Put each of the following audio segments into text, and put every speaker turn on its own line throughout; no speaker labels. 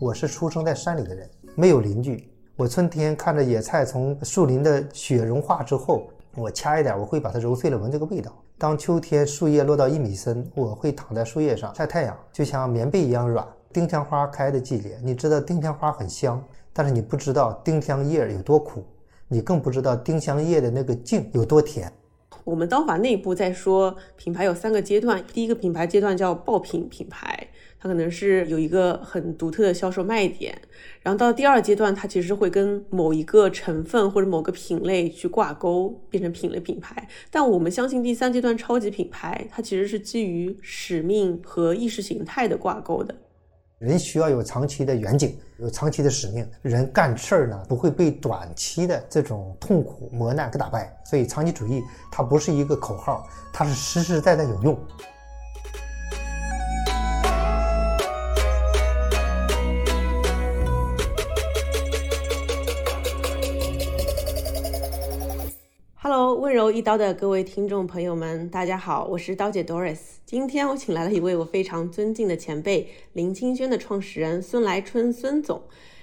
我是出生在山里的人，没有邻居。我春天看着野菜从树林的雪融化之后，我掐一点，我会把它揉碎了闻这个味道。当秋天树叶落到一米深，我会躺在树叶上晒太阳，就像棉被一样软。丁香花开的季节，你知道丁香花很香，但是你不知道丁香叶有多苦，你更不知道丁香叶的那个茎有多甜。
我们刀法内部在说品牌有三个阶段，第一个品牌阶段叫爆品品牌，它可能是有一个很独特的销售卖点，然后到第二阶段，它其实会跟某一个成分或者某个品类去挂钩，变成品类品牌。但我们相信第三阶段超级品牌，它其实是基于使命和意识形态的挂钩的。
人需要有长期的远景，有长期的使命。人干事儿呢，不会被短期的这种痛苦磨难给打败。所以，长期主义它不是一个口号，它是实实在在有用。
温柔一刀的各位听众朋友们，大家好，我是刀姐 Doris。今天我请来了一位我非常尊敬的前辈，林清轩的创始人孙来春孙总。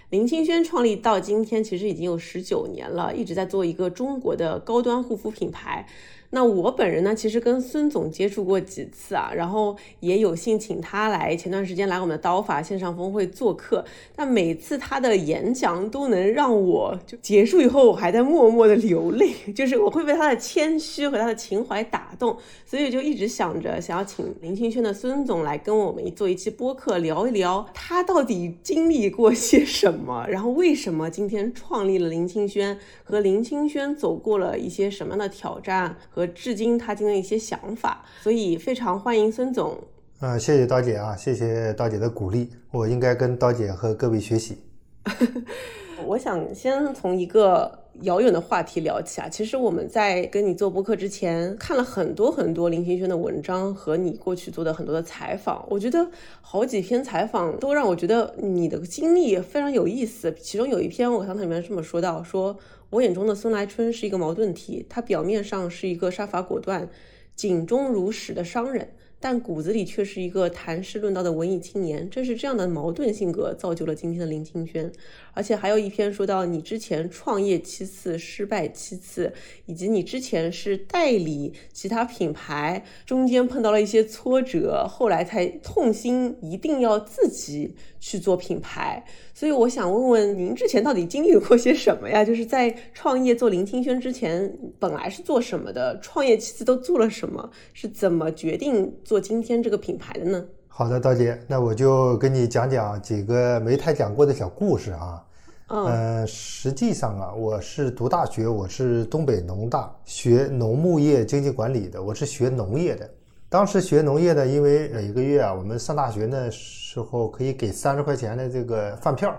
林清轩创立到今天，其实已经有十九年了，一直在做一个中国的高端护肤品牌。那我本人呢，其实跟孙总接触过几次啊，然后也有幸请他来，前段时间来我们的刀法线上峰会做客。但每次他的演讲都能让我就结束以后，我还在默默的流泪，就是我会被他的谦虚和他的情怀打动，所以就一直想着想要请林清轩的孙总来跟我们做一期播客，聊一聊他到底经历过些什么，然后为什么今天创立了林清轩，和林清轩走过了一些什么样的挑战和。至今他今的一些想法，所以非常欢迎孙总。
嗯，谢谢刀姐啊，谢谢刀姐的鼓励，我应该跟刀姐和各位学习。
我想先从一个遥远的话题聊起啊。其实我们在跟你做播客之前，看了很多很多林清轩的文章和你过去做的很多的采访，我觉得好几篇采访都让我觉得你的经历非常有意思。其中有一篇我看到里面这么说到说。我眼中的孙来春是一个矛盾体，他表面上是一个杀伐果断、警钟如石的商人。但骨子里却是一个谈诗论道的文艺青年，正是这样的矛盾性格造就了今天的林清轩。而且还有一篇说到你之前创业七次失败七次，以及你之前是代理其他品牌，中间碰到了一些挫折，后来才痛心一定要自己去做品牌。所以我想问问您之前到底经历过些什么呀？就是在创业做林清轩之前，本来是做什么的？创业七次都做了什么？是怎么决定做？做今天这个品牌的呢？
好的，刀姐，那我就跟你讲讲几个没太讲过的小故事啊。嗯，实际上啊，我是读大学，我是东北农大学农牧业经济管理的，我是学农业的。当时学农业呢，因为每个月啊，我们上大学的时候可以给三十块钱的这个饭票，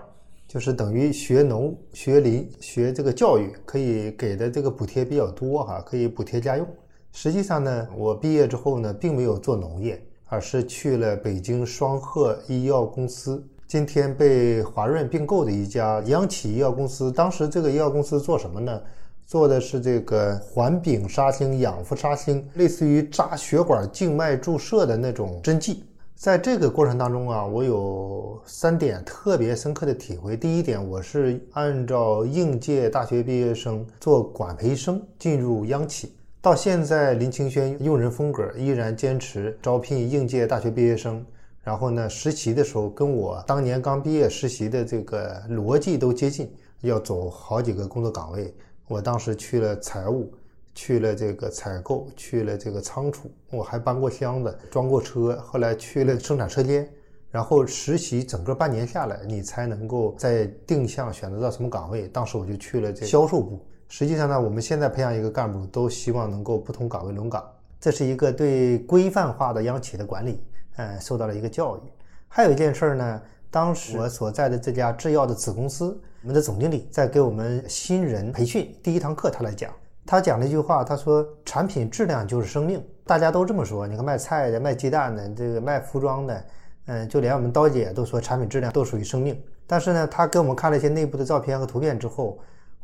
就是等于学农、学林、学这个教育，可以给的这个补贴比较多哈，可以补贴家用。实际上呢，我毕业之后呢，并没有做农业，而是去了北京双鹤医药公司，今天被华润并购的一家央企医药公司。当时这个医药公司做什么呢？做的是这个环丙沙星、氧氟沙星，类似于扎血管静脉注射的那种针剂。在这个过程当中啊，我有三点特别深刻的体会。第一点，我是按照应届大学毕业生做管培生进入央企。到现在，林清轩用人风格依然坚持招聘应届大学毕业生。然后呢，实习的时候跟我当年刚毕业实习的这个逻辑都接近，要走好几个工作岗位。我当时去了财务，去了这个采购，去了这个仓储，我还搬过箱子，装过车。后来去了生产车间，然后实习整个半年下来，你才能够在定向选择到什么岗位。当时我就去了这销售部。实际上呢，我们现在培养一个干部，都希望能够不同岗位轮岗，这是一个对规范化的央企的管理，嗯，受到了一个教育。还有一件事呢，当时我所在的这家制药的子公司，我们的总经理在给我们新人培训第一堂课，他来讲，他讲了一句话，他说：“产品质量就是生命。”大家都这么说，你看卖菜的、卖鸡蛋的、这个卖服装的，嗯，就连我们刀姐都说产品质量都属于生命。但是呢，他给我们看了一些内部的照片和图片之后。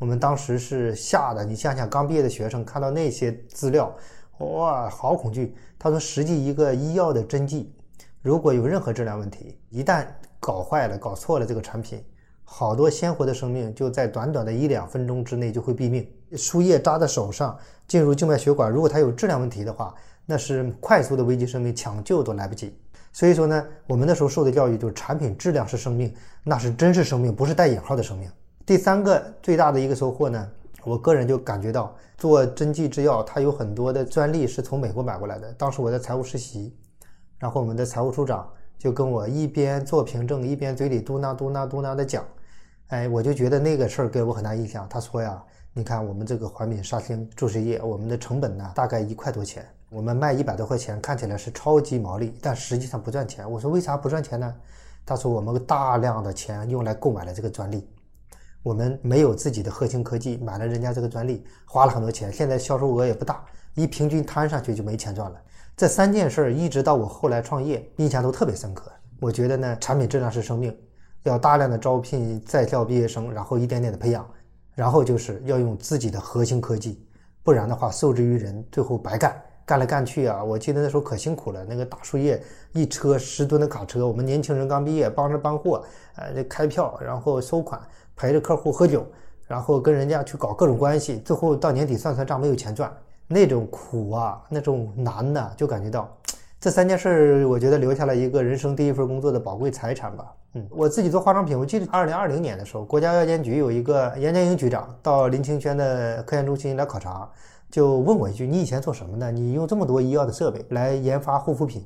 我们当时是吓得，你想想，刚毕业的学生看到那些资料，哇，好恐惧。他说，实际一个医药的针剂，如果有任何质量问题，一旦搞坏了、搞错了这个产品，好多鲜活的生命就在短短的一两分钟之内就会毙命。输液扎在手上，进入静脉血管，如果它有质量问题的话，那是快速的危及生命，抢救都来不及。所以说呢，我们那时候受的教育就是产品质量是生命，那是真是生命，不是带引号的生命。第三个最大的一个收获呢，我个人就感觉到做针剂制药，它有很多的专利是从美国买过来的。当时我在财务实习，然后我们的财务处长就跟我一边做凭证，一边嘴里嘟囔嘟囔嘟囔的讲，哎，我就觉得那个事儿给我很大印象。他说呀。你看，我们这个环敏沙星注射液，我们的成本呢大概一块多钱，我们卖一百多块钱，看起来是超级毛利，但实际上不赚钱。我说为啥不赚钱呢？他说我们大量的钱用来购买了这个专利，我们没有自己的核心科技，买了人家这个专利，花了很多钱，现在销售额也不大，一平均摊上去就没钱赚了。这三件事儿一直到我后来创业，印象都特别深刻。我觉得呢，产品质量是生命，要大量的招聘在校毕业生，然后一点点的培养。然后就是要用自己的核心科技，不然的话受制于人，最后白干，干来干去啊！我记得那时候可辛苦了，那个大树叶一车十吨的卡车，我们年轻人刚毕业，帮着搬货，呃，这开票，然后收款，陪着客户喝酒，然后跟人家去搞各种关系，最后到年底算算账没有钱赚，那种苦啊，那种难呐，就感觉到这三件事，我觉得留下了一个人生第一份工作的宝贵财产吧。嗯，我自己做化妆品，我记得二零二零年的时候，国家药监局有一个严建英局长到林清轩的科研中心来考察，就问我一句：“你以前做什么的？你用这么多医药的设备来研发护肤品？”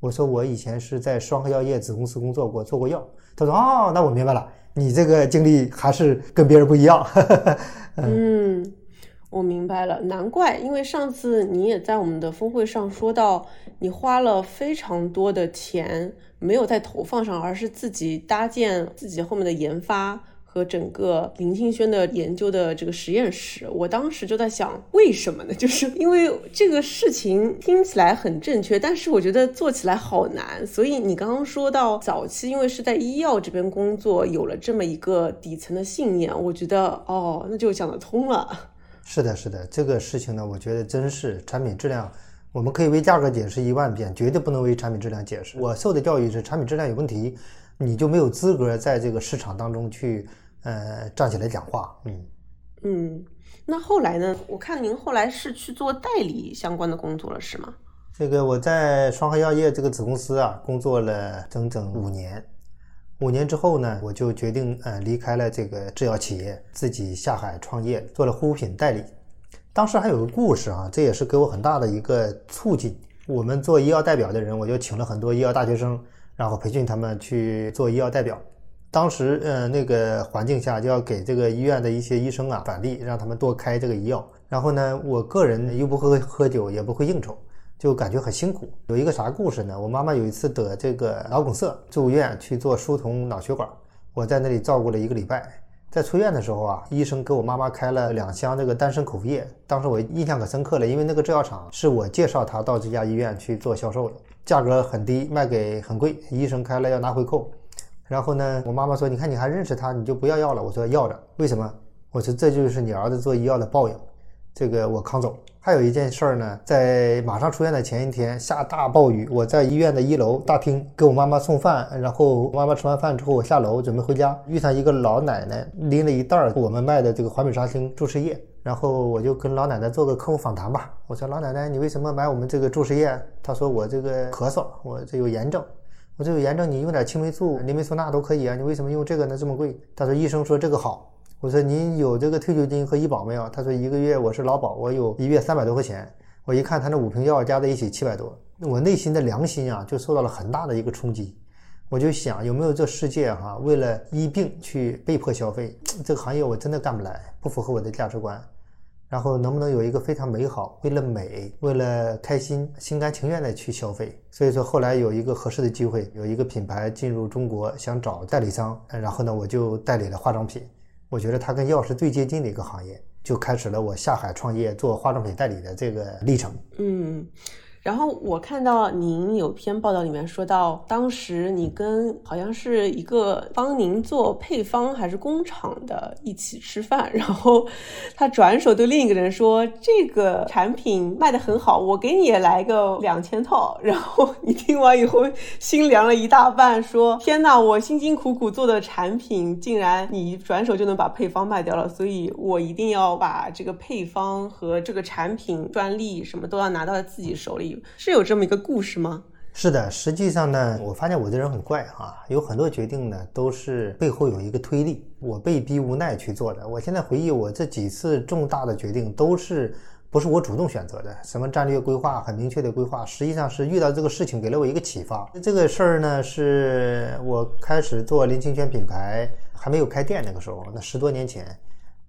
我说：“我以前是在双和药业子公司工作过，做过药。”他说：“哦，那我明白了，你这个经历还是跟别人不一样。”
嗯。我明白了，难怪，因为上次你也在我们的峰会上说到，你花了非常多的钱，没有在投放上，而是自己搭建自己后面的研发和整个林清轩的研究的这个实验室。我当时就在想，为什么呢？就是因为这个事情听起来很正确，但是我觉得做起来好难。所以你刚刚说到早期，因为是在医药这边工作，有了这么一个底层的信念，我觉得哦，那就想得通了。
是的，是的，这个事情呢，我觉得真是产品质量，我们可以为价格解释一万遍，绝对不能为产品质量解释。我受的教育是，产品质量有问题，你就没有资格在这个市场当中去，呃，站起来讲话。
嗯嗯，那后来呢？我看您后来是去做代理相关的工作了，是吗？
这个我在双和药业这个子公司啊，工作了整整五年。五年之后呢，我就决定呃离开了这个制药企业，自己下海创业，做了护肤品代理。当时还有个故事啊，这也是给我很大的一个促进。我们做医药代表的人，我就请了很多医药大学生，然后培训他们去做医药代表。当时呃那个环境下，就要给这个医院的一些医生啊返利，让他们多开这个医药。然后呢，我个人又不会喝酒，也不会应酬。就感觉很辛苦。有一个啥故事呢？我妈妈有一次得这个脑梗塞，住院去做疏通脑血管，我在那里照顾了一个礼拜。在出院的时候啊，医生给我妈妈开了两箱这个丹参口服液。当时我印象可深刻了，因为那个制药厂是我介绍他到这家医院去做销售的，价格很低，卖给很贵。医生开了要拿回扣。然后呢，我妈妈说：“你看你还认识他，你就不要要了。”我说：“要着，为什么？”我说：“这就是你儿子做医药的报应。”这个我扛走。还有一件事儿呢，在马上出院的前一天下大暴雨，我在医院的一楼大厅给我妈妈送饭，然后妈妈吃完饭之后，我下楼准备回家，遇上一个老奶奶拎了一袋儿我们卖的这个环美沙星注射液，然后我就跟老奶奶做个客户访谈吧。我说老奶奶，你为什么买我们这个注射液？她说我这个咳嗽，我这有炎症。我这有炎症，你用点青霉素、林霉素钠都可以啊，你为什么用这个呢？这么贵？他说医生说这个好。我说您有这个退休金和医保没有？他说一个月我是劳保，我有一月三百多块钱。我一看他那五瓶药加在一起七百多，我内心的良心啊就受到了很大的一个冲击。我就想有没有这世界哈，为了医病去被迫消费，这个行业我真的干不来，不符合我的价值观。然后能不能有一个非常美好，为了美，为了开心，心甘情愿的去消费？所以说后来有一个合适的机会，有一个品牌进入中国，想找代理商，然后呢我就代理了化妆品。我觉得它跟药是最接近的一个行业，就开始了我下海创业做化妆品代理的这个历程。
嗯，然后我看到您有篇报道里面说到，当时你跟好像是一个帮您做配方还是工厂的一起吃饭，然后他转手对另一个人说：“这个产品卖的很好，我给你也来个两千套。”然后你听完以后心凉了一大半，说：“天哪，我辛辛苦苦做的产品，竟然你转手就能把配方卖掉了，所以我一定要把这个配方和这个产品专利什么都要拿到自己手里。”是有这么一个故事吗？
是的，实际上呢，我发现我这人很怪啊，有很多决定呢都是背后有一个推力，我被逼无奈去做的。我现在回忆我这几次重大的决定，都是不是我主动选择的，什么战略规划很明确的规划，实际上是遇到这个事情给了我一个启发。这个事儿呢，是我开始做林清泉品牌还没有开店那个时候，那十多年前。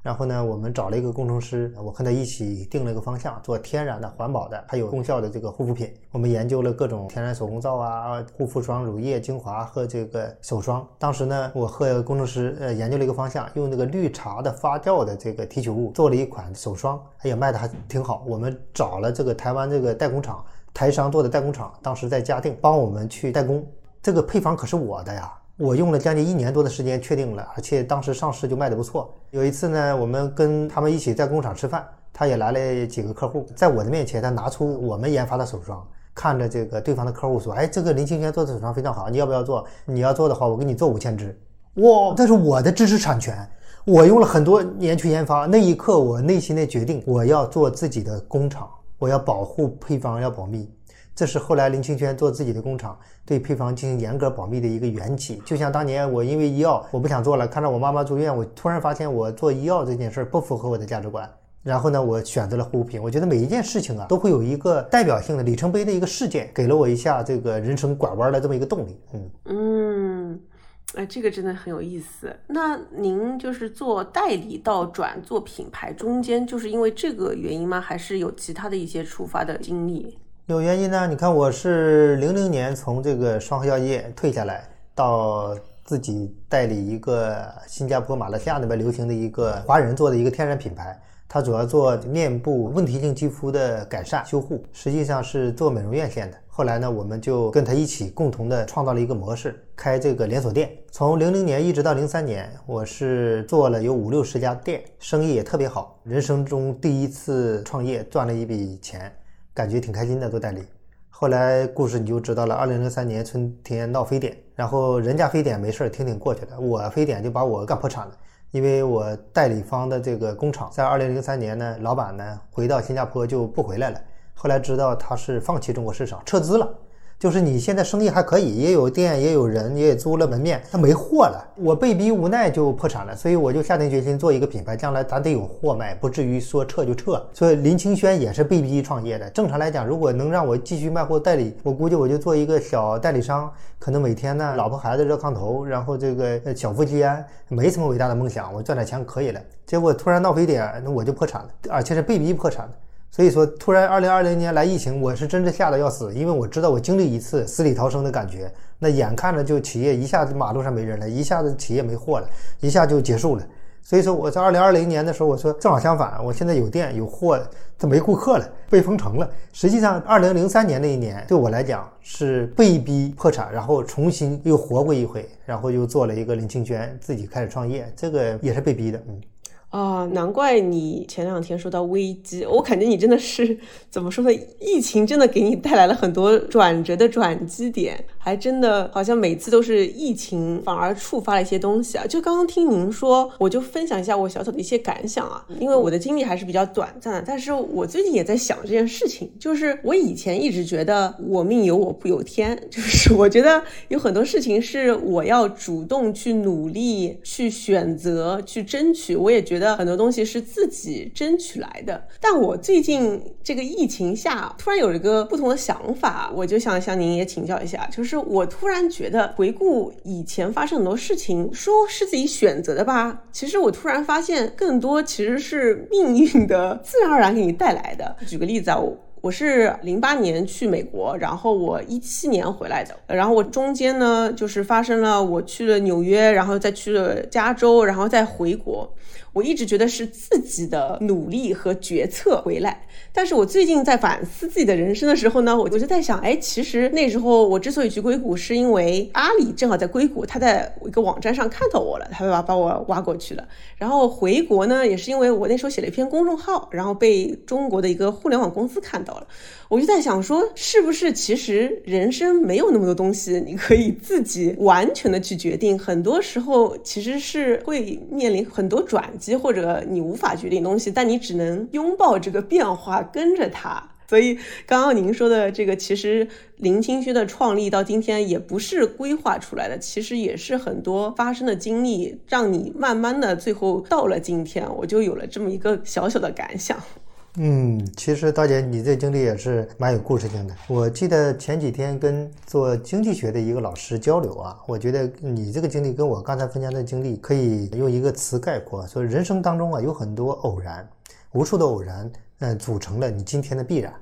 然后呢，我们找了一个工程师，我和他一起定了一个方向，做天然的、环保的，还有功效的这个护肤品。我们研究了各种天然手工皂啊、护肤霜、乳液、精华和这个手霜。当时呢，我和工程师呃研究了一个方向，用那个绿茶的发酵的这个提取物做了一款手霜，也卖的还挺好。我们找了这个台湾这个代工厂，台商做的代工厂，当时在嘉定帮我们去代工。这个配方可是我的呀。我用了将近一年多的时间确定了，而且当时上市就卖的不错。有一次呢，我们跟他们一起在工厂吃饭，他也来了几个客户，在我的面前，他拿出我们研发的手霜，看着这个对方的客户说：“哎，这个林清轩做的手霜非常好，你要不要做？你要做的话，我给你做五千支。”哇，这是我的知识产权，我用了很多年去研发。那一刻，我内心的决定，我要做自己的工厂，我要保护配方，要保密。这是后来林清泉做自己的工厂，对配方进行严格保密的一个缘起。就像当年我因为医药我不想做了，看到我妈妈住院，我突然发现我做医药这件事不符合我的价值观。然后呢，我选择了护肤品。我觉得每一件事情啊，都会有一个代表性的里程碑的一个事件，给了我一下这个人生拐弯的这么一个动力。
嗯嗯，哎，这个真的很有意思。那您就是做代理到转做品牌中间，就是因为这个原因吗？还是有其他的一些触发的经历？
有原因呢，你看我是零零年从这个双核药业退下来，到自己代理一个新加坡、马来西亚那边流行的一个华人做的一个天然品牌，它主要做面部问题性肌肤的改善修护，实际上是做美容院线的。后来呢，我们就跟他一起共同的创造了一个模式，开这个连锁店。从零零年一直到零三年，我是做了有五六十家店，生意也特别好，人生中第一次创业赚了一笔钱。感觉挺开心的做代理，后来故事你就知道了。二零零三年春天闹非典，然后人家非典没事儿，挺挺过去的。我非典就把我干破产了，因为我代理方的这个工厂在二零零三年呢，老板呢回到新加坡就不回来了。后来知道他是放弃中国市场，撤资了。就是你现在生意还可以，也有店，也有人，也租了门面，他没货了，我被逼无奈就破产了，所以我就下定决心做一个品牌，将来咱得有货卖，不至于说撤就撤。所以林清轩也是被逼创业的。正常来讲，如果能让我继续卖货代理，我估计我就做一个小代理商，可能每天呢，老婆孩子热炕头，然后这个小富即安，没什么伟大的梦想，我赚点钱可以了。结果突然闹非典，那我就破产了，而且是被逼破产的。所以说，突然二零二零年来疫情，我是真的吓得要死，因为我知道我经历一次死里逃生的感觉。那眼看着就企业一下子马路上没人了，一下子企业没货了，一下就结束了。所以说我在二零二零年的时候，我说正好相反，我现在有店有货，这没顾客了，被封城了。实际上，二零零三年那一年对我来讲是被逼破产，然后重新又活过一回，然后又做了一个林清泉，自己开始创业，这个也是被逼的，嗯。
啊，难怪你前两天说到危机，我感觉你真的是怎么说呢？疫情真的给你带来了很多转折的转机点，还真的好像每次都是疫情反而触发了一些东西啊。就刚刚听您说，我就分享一下我小小的一些感想啊，因为我的经历还是比较短暂的，但是我最近也在想这件事情，就是我以前一直觉得我命由我不由天，就是我觉得有很多事情是我要主动去努力、去选择、去争取，我也觉。得很多东西是自己争取来的，但我最近这个疫情下突然有一个不同的想法，我就想向您也请教一下，就是我突然觉得回顾以前发生很多事情，说是自己选择的吧，其实我突然发现更多其实是命运的自然而然给你带来的。举个例子啊。我。我是零八年去美国，然后我一七年回来的。然后我中间呢，就是发生了我去了纽约，然后再去了加州，然后再回国。我一直觉得是自己的努力和决策回来。但是我最近在反思自己的人生的时候呢，我我就在想，哎，其实那时候我之所以去硅谷，是因为阿里正好在硅谷，他在一个网站上看到我了，他把把我挖过去了。然后回国呢，也是因为我那时候写了一篇公众号，然后被中国的一个互联网公司看到了。我就在想说，是不是其实人生没有那么多东西你可以自己完全的去决定，很多时候其实是会面临很多转机，或者你无法决定东西，但你只能拥抱这个变化，跟着它。所以刚刚您说的这个，其实林清轩的创立到今天也不是规划出来的，其实也是很多发生的经历，让你慢慢的最后到了今天，我就有了这么一个小小的感想。
嗯，其实大姐，你这经历也是蛮有故事性的。我记得前几天跟做经济学的一个老师交流啊，我觉得你这个经历跟我刚才分享的经历可以用一个词概括，说人生当中啊有很多偶然，无数的偶然，嗯，组成了你今天的必然。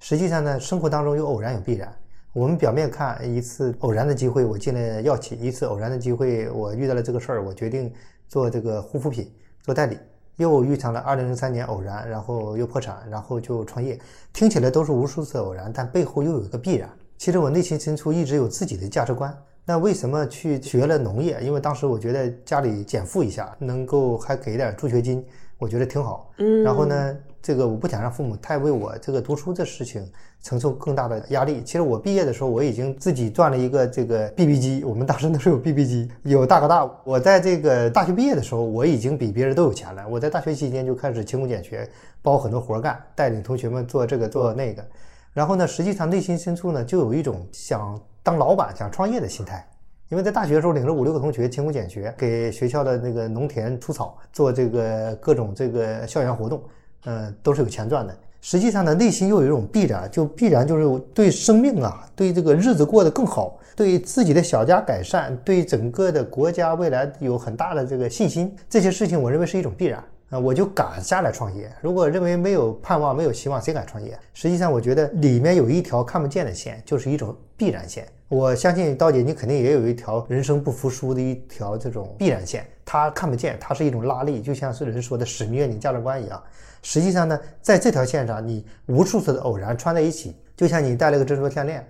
实际上呢，生活当中有偶然有必然。我们表面看一次偶然的机会，我进了药企；一次偶然的机会，我遇到了这个事儿，我决定做这个护肤品做代理。又遇上了二零零三年偶然，然后又破产，然后就创业。听起来都是无数次偶然，但背后又有一个必然。其实我内心深处一直有自己的价值观。那为什么去学了农业？因为当时我觉得家里减负一下，能够还给点助学金，我觉得挺好。嗯，然后呢？这个我不想让父母太为我这个读书的事情承受更大的压力。其实我毕业的时候，我已经自己赚了一个这个 BB 机。我们当时那时候有 BB 机，有大哥大。我在这个大学毕业的时候，我已经比别人都有钱了。我在大学期间就开始勤工俭学，包很多活干，带领同学们做这个做那个。然后呢，实际上内心深处呢，就有一种想当老板、想创业的心态。因为在大学的时候，领着五六个同学勤工俭学，给学校的那个农田除草，做这个各种这个校园活动。嗯，都是有钱赚的。实际上呢，内心又有一种必然，就必然就是对生命啊，对这个日子过得更好，对自己的小家改善，对整个的国家未来有很大的这个信心。这些事情，我认为是一种必然啊，我就敢下来创业。如果认为没有盼望、没有希望，谁敢创业？实际上，我觉得里面有一条看不见的线，就是一种必然线。我相信刀姐，你肯定也有一条人生不服输的一条这种必然线，它看不见，它是一种拉力，就像是人说的使命、愿景、价值观一样。实际上呢，在这条线上，你无数次的偶然穿在一起，就像你戴了个珍珠项链，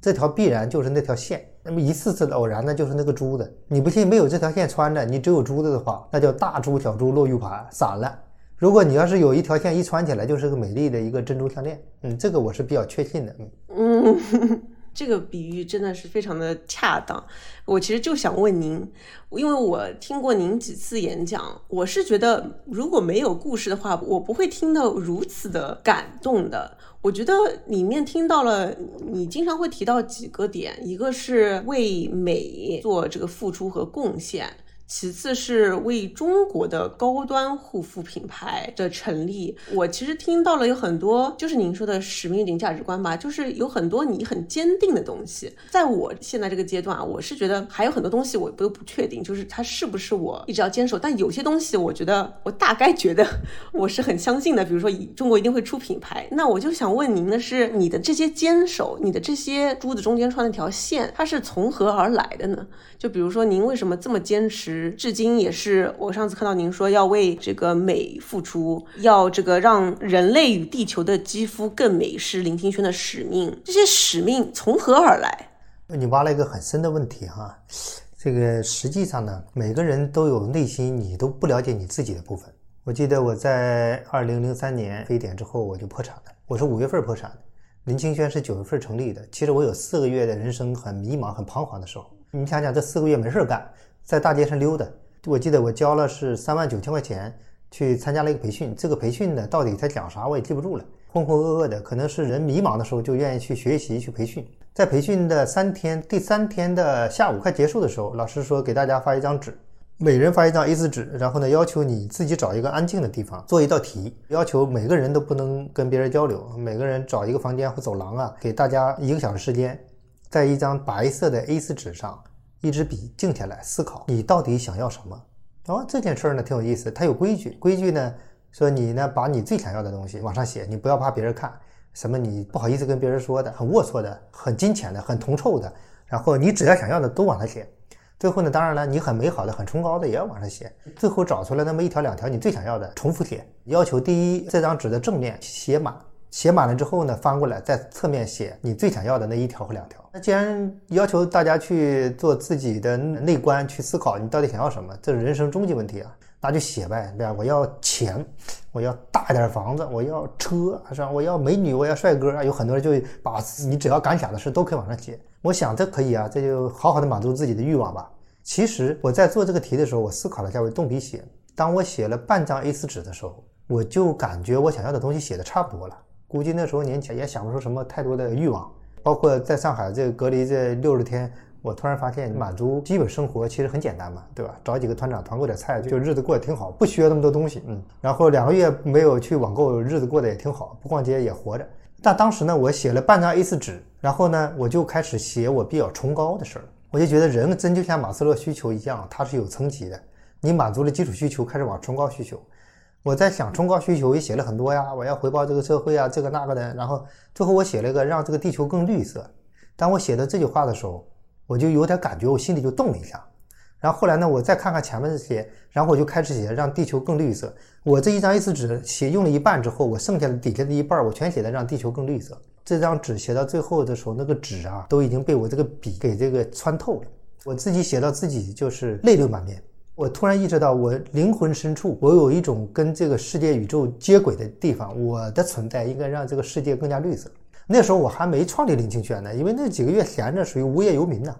这条必然就是那条线。那么一次次的偶然呢，就是那个珠子。你不信，没有这条线穿着，你只有珠子的话，那叫大珠小珠落玉盘，散了。如果你要是有一条线一穿起来，就是个美丽的一个珍珠项链。嗯，这个我是比较确信的。
嗯。这个比喻真的是非常的恰当。我其实就想问您，因为我听过您几次演讲，我是觉得如果没有故事的话，我不会听到如此的感动的。我觉得里面听到了你经常会提到几个点，一个是为美做这个付出和贡献。其次是为中国的高端护肤品牌的成立，我其实听到了有很多，就是您说的使命型价值观吧，就是有很多你很坚定的东西。在我现在这个阶段啊，我是觉得还有很多东西我都不确定，就是它是不是我一直要坚守。但有些东西，我觉得我大概觉得我是很相信的。比如说，中国一定会出品牌。那我就想问您的是，你的这些坚守，你的这些珠子中间穿的条线，它是从何而来的呢？就比如说，您为什么这么坚持？至今也是，我上次看到您说要为这个美付出，要这个让人类与地球的肌肤更美，是林清轩的使命。这些使命从何而来？
你挖了一个很深的问题哈。这个实际上呢，每个人都有内心你都不了解你自己的部分。我记得我在二零零三年非典之后我就破产了，我是五月份破产的，林清轩是九月份成立的。其实我有四个月的人生很迷茫、很彷徨的时候。你想想，这四个月没事干。在大街上溜达，我记得我交了是三万九千块钱去参加了一个培训。这个培训呢，到底在讲啥我也记不住了，浑浑噩噩的。可能是人迷茫的时候就愿意去学习去培训。在培训的三天，第三天的下午快结束的时候，老师说给大家发一张纸，每人发一张 A4 纸，然后呢要求你自己找一个安静的地方做一道题，要求每个人都不能跟别人交流，每个人找一个房间或走廊啊，给大家一个小时时间，在一张白色的 A4 纸上。一支笔，静下来思考，你到底想要什么？哦，这件事儿呢挺有意思，它有规矩。规矩呢说你呢把你最想要的东西往上写，你不要怕别人看，什么你不好意思跟别人说的，很龌龊的，很金钱的，很铜臭的。然后你只要想要的都往上写。最后呢，当然了，你很美好的、很崇高的也要往上写。最后找出来那么一条两条你最想要的，重复写。要求第一，这张纸的正面写满，写满了之后呢，翻过来在侧面写你最想要的那一条和两条。那既然要求大家去做自己的内观，去思考你到底想要什么，这是人生终极问题啊，那就写呗，对吧？我要钱，我要大一点房子，我要车，是吧？我要美女，我要帅哥啊！有很多人就把你只要敢想的事都可以往上写。我想这可以啊，这就好好的满足自己的欲望吧。其实我在做这个题的时候，我思考了一下，我动笔写。当我写了半张 A4 纸的时候，我就感觉我想要的东西写的差不多了。估计那时候年轻也想不出什么太多的欲望。包括在上海这隔离这六十天，我突然发现满足基本生活其实很简单嘛，对吧？找几个团长团购点菜，就日子过得挺好，不需要那么多东西。嗯，然后两个月没有去网购，日子过得也挺好，不逛街也活着。但当时呢，我写了半张 A4 纸，然后呢，我就开始写我比较崇高的事儿。我就觉得人真就像马斯洛需求一样，它是有层级的。你满足了基础需求，开始往崇高需求。我在想崇高需求也写了很多呀，我要回报这个社会啊，这个那个的。然后最后我写了一个让这个地球更绿色。当我写的这句话的时候，我就有点感觉，我心里就动了一下。然后后来呢，我再看看前面这些，然后我就开始写让地球更绿色。我这一张 A4 纸写用了一半之后，我剩下的底下的一半我全写的让地球更绿色。这张纸写到最后的时候，那个纸啊都已经被我这个笔给这个穿透了。我自己写到自己就是泪流满面。我突然意识到，我灵魂深处，我有一种跟这个世界宇宙接轨的地方。我的存在应该让这个世界更加绿色。那时候我还没创立林清轩呢，因为那几个月闲着，属于无业游民呢。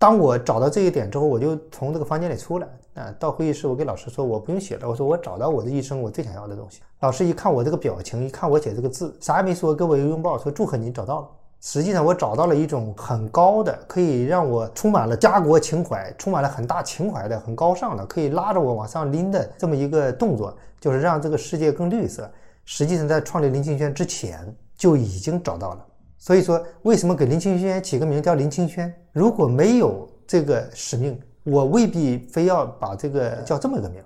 当我找到这一点之后，我就从这个房间里出来，啊，到会议室，我给老师说，我不用写了。我说我找到我的一生我最想要的东西。老师一看我这个表情，一看我写这个字，啥也没说，给我一个拥抱，说祝贺你找到了。实际上，我找到了一种很高的，可以让我充满了家国情怀，充满了很大情怀的、很高尚的，可以拉着我往上拎的这么一个动作，就是让这个世界更绿色。实际上，在创立林清轩之前就已经找到了。所以说，为什么给林清轩起个名叫林清轩？如果没有这个使命，我未必非要把这个叫这么一个名。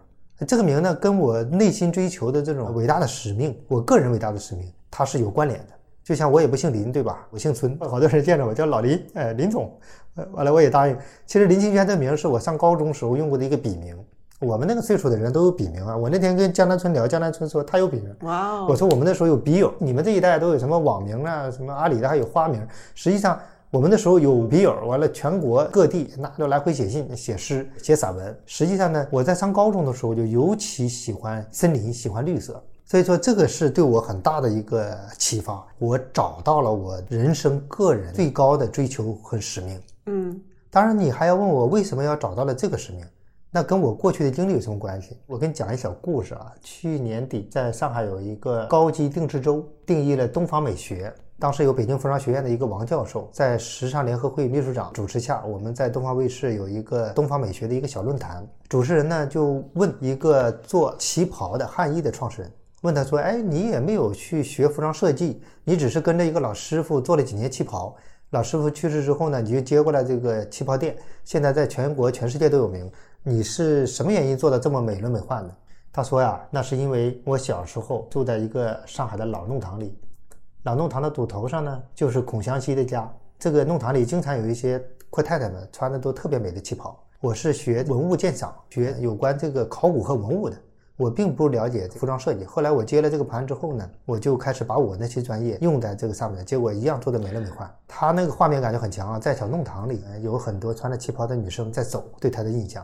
这个名呢，跟我内心追求的这种伟大的使命，我个人伟大的使命，它是有关联的。就像我也不姓林，对吧？我姓孙，好多人见着我叫老林，哎，林总，呃，完了我也答应。其实林清轩这名是我上高中时候用过的一个笔名。我们那个岁数的人都有笔名啊。我那天跟江南春聊，江南春说他有笔名。哇哦！我说我们那时候有笔友，你们这一代都有什么网名啊？什么阿里的还有花名。实际上我们那时候有笔友，完了全国各地那都来回写信、写诗、写散文。实际上呢，我在上高中的时候就尤其喜欢森林，喜欢绿色。所以说，这个是对我很大的一个启发。我找到了我人生个人最高的追求和使命。嗯，当然，你还要问我为什么要找到了这个使命？那跟我过去的经历有什么关系？我跟你讲一小故事啊。去年底，在上海有一个高级定制周，定义了东方美学。当时有北京服装学院的一个王教授，在时尚联合会秘书长主持下，我们在东方卫视有一个东方美学的一个小论坛。主持人呢就问一个做旗袍的汉衣的创始人。问他说：“哎，你也没有去学服装设计，你只是跟着一个老师傅做了几年旗袍。老师傅去世之后呢，你就接过来这个旗袍店，现在在全国、全世界都有名。你是什么原因做的这么美轮美奂的？”他说呀：“那是因为我小时候住在一个上海的老弄堂里，老弄堂的堵头上呢就是孔祥熙的家。这个弄堂里经常有一些阔太太们穿的都特别美的旗袍。我是学文物鉴赏，学有关这个考古和文物的。”我并不了解服装设计，后来我接了这个盘之后呢，我就开始把我那些专业用在这个上面，结果一样做的美轮美奂。他那个画面感就很强啊，在小弄堂里有很多穿着旗袍的女生在走，对他的印象。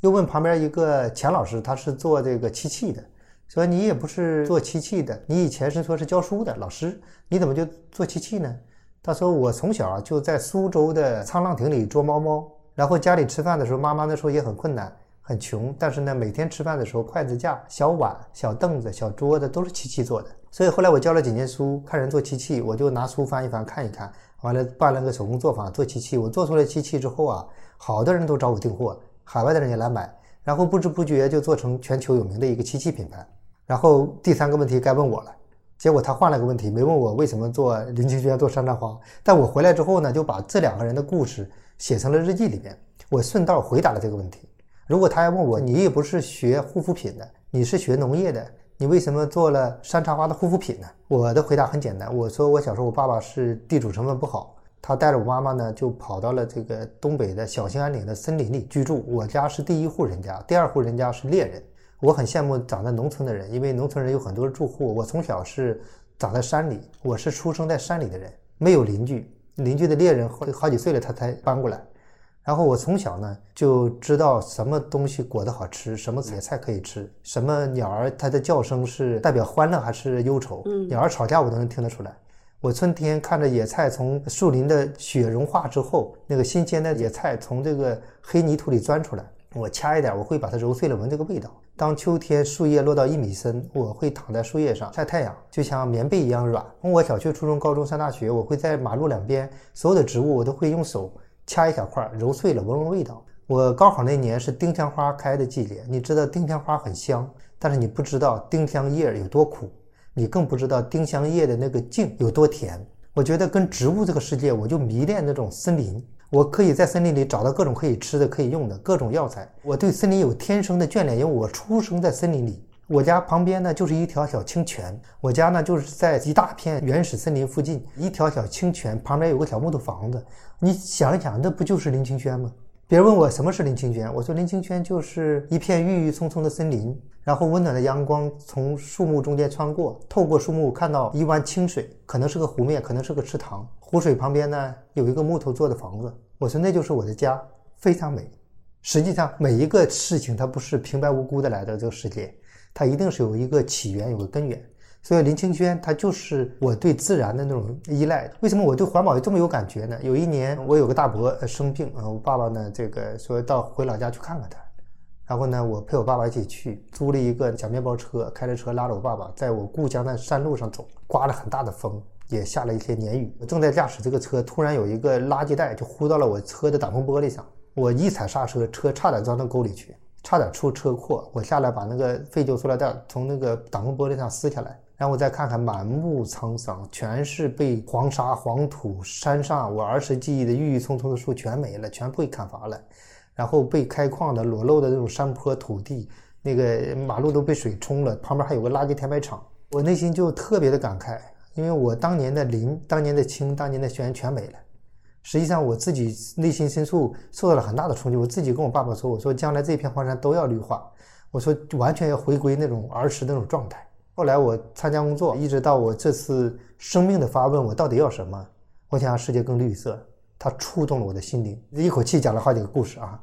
又问旁边一个钱老师，他是做这个漆器的，说你也不是做漆器的，你以前是说是教书的老师，你怎么就做漆器呢？他说我从小就在苏州的沧浪亭里捉猫猫，然后家里吃饭的时候，妈妈那时候也很困难。很穷，但是呢，每天吃饭的时候，筷子架、小碗、小凳子、小桌子都是漆器做的。所以后来我教了几年书，看人做漆器，我就拿书翻一翻，看一看，完了办了个手工作坊做漆器。我做出来漆器之后啊，好多人都找我订货，海外的人也来买，然后不知不觉就做成全球有名的一个漆器品牌。然后第三个问题该问我了，结果他换了个问题，没问我为什么做林清轩做山楂花。但我回来之后呢，就把这两个人的故事写成了日记里面，我顺道回答了这个问题。如果他要问我，你也不是学护肤品的，你是学农业的，你为什么做了山茶花的护肤品呢？我的回答很简单，我说我小时候我爸爸是地主成分不好，他带着我妈妈呢就跑到了这个东北的小兴安岭的森林里居住。我家是第一户人家，第二户人家是猎人。我很羡慕长在农村的人，因为农村人有很多住户。我从小是长在山里，我是出生在山里的人，没有邻居，邻居的猎人好好几岁了他才搬过来。然后我从小呢就知道什么东西裹得好吃，什么野菜可以吃，什么鸟儿它的叫声是代表欢乐还是忧愁，鸟儿吵架我都能听得出来。我春天看着野菜从树林的雪融化之后，那个新鲜的野菜从这个黑泥土里钻出来，我掐一点，我会把它揉碎了闻这个味道。当秋天树叶落到一米深，我会躺在树叶上晒太阳，就像棉被一样软。从我小学、初中、高中上大学，我会在马路两边所有的植物我都会用手。掐一小块，揉碎了，闻闻味道。我高考那年是丁香花开的季节，你知道丁香花很香，但是你不知道丁香叶有多苦，你更不知道丁香叶的那个茎有多甜。我觉得跟植物这个世界，我就迷恋那种森林。我可以在森林里找到各种可以吃的、可以用的各种药材。我对森林有天生的眷恋，因为我出生在森林里。我家旁边呢就是一条小清泉，我家呢就是在一大片原始森林附近，一条小清泉旁边有个小木头房子。你想一想，那不就是林清轩吗？别人问我什么是林清轩，我说林清轩就是一片郁郁葱葱的森林，然后温暖的阳光从树木中间穿过，透过树木看到一湾清水，可能是个湖面，可能是个池塘。湖水旁边呢有一个木头做的房子，我说那就是我的家，非常美。实际上每一个事情它不是平白无故的来到这个世界。它一定是有一个起源，有个根源，所以林清轩它就是我对自然的那种依赖。为什么我对环保这么有感觉呢？有一年我有个大伯生病，呃，我爸爸呢这个说到回老家去看看他，然后呢我陪我爸爸一起去，租了一个小面包车，开着车拉着我爸爸在我故乡的山路上走，刮了很大的风，也下了一些年雨。我正在驾驶这个车，突然有一个垃圾袋就呼到了我车的挡风玻璃上，我一踩刹车，车差点钻到沟里去。差点出车祸，我下来把那个废旧塑料袋从那个挡风玻璃上撕下来，然后我再看看满目沧桑，全是被黄沙、黄土、山上我儿时记忆的郁郁葱葱的树全没了，全被砍伐了，然后被开矿的裸露的那种山坡土地，那个马路都被水冲了，旁边还有个垃圾填埋场，我内心就特别的感慨，因为我当年的林、当年的青、当年的轩全没了。实际上，我自己内心深处受到了很大的冲击。我自己跟我爸爸说：“我说将来这片荒山都要绿化，我说完全要回归那种儿时那种状态。”后来我参加工作，一直到我这次生命的发问，我到底要什么？我想让世界更绿色，它触动了我的心灵。一口气讲了好几个故事啊！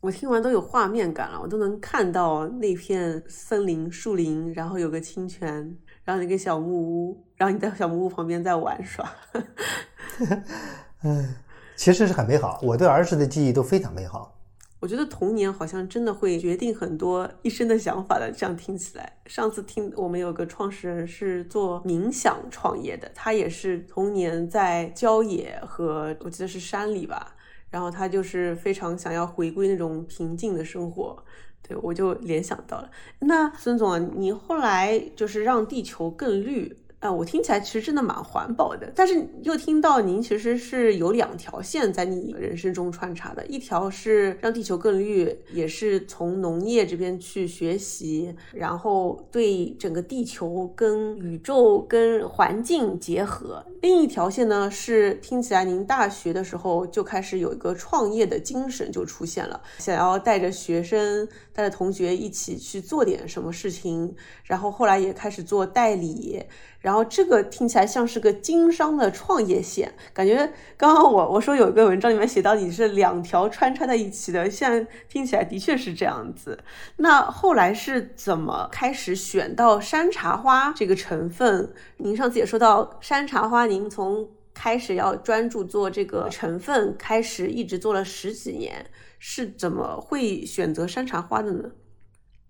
我听完都有画面感了，我都能看到那片森林、树林，然后有个清泉，然后那个小木屋，然后你在小木屋旁边在玩耍。
嗯，其实是很美好。我对儿时的记忆都非常美好。
我觉得童年好像真的会决定很多一生的想法的。这样听起来，上次听我们有个创始人是做冥想创业的，他也是童年在郊野和我记得是山里吧，然后他就是非常想要回归那种平静的生活。对我就联想到了。那孙总，你后来就是让地球更绿。啊，我听起来其实真的蛮环保的，但是又听到您其实是有两条线在你人生中穿插的，一条是让地球更绿，也是从农业这边去学习，然后对整个地球跟宇宙跟环境结合；另一条线呢是听起来您大学的时候就开始有一个创业的精神就出现了，想要带着学生、带着同学一起去做点什么事情，然后后来也开始做代理。然后这个听起来像是个经商的创业线，感觉刚刚我我说有一个文章里面写到你是两条穿插在一起的，现在听起来的确是这样子。那后来是怎么开始选到山茶花这个成分？您上次也说到山茶花，您从开始要专注做这个成分开始，一直做了十几年，是怎么会选择山茶花的呢？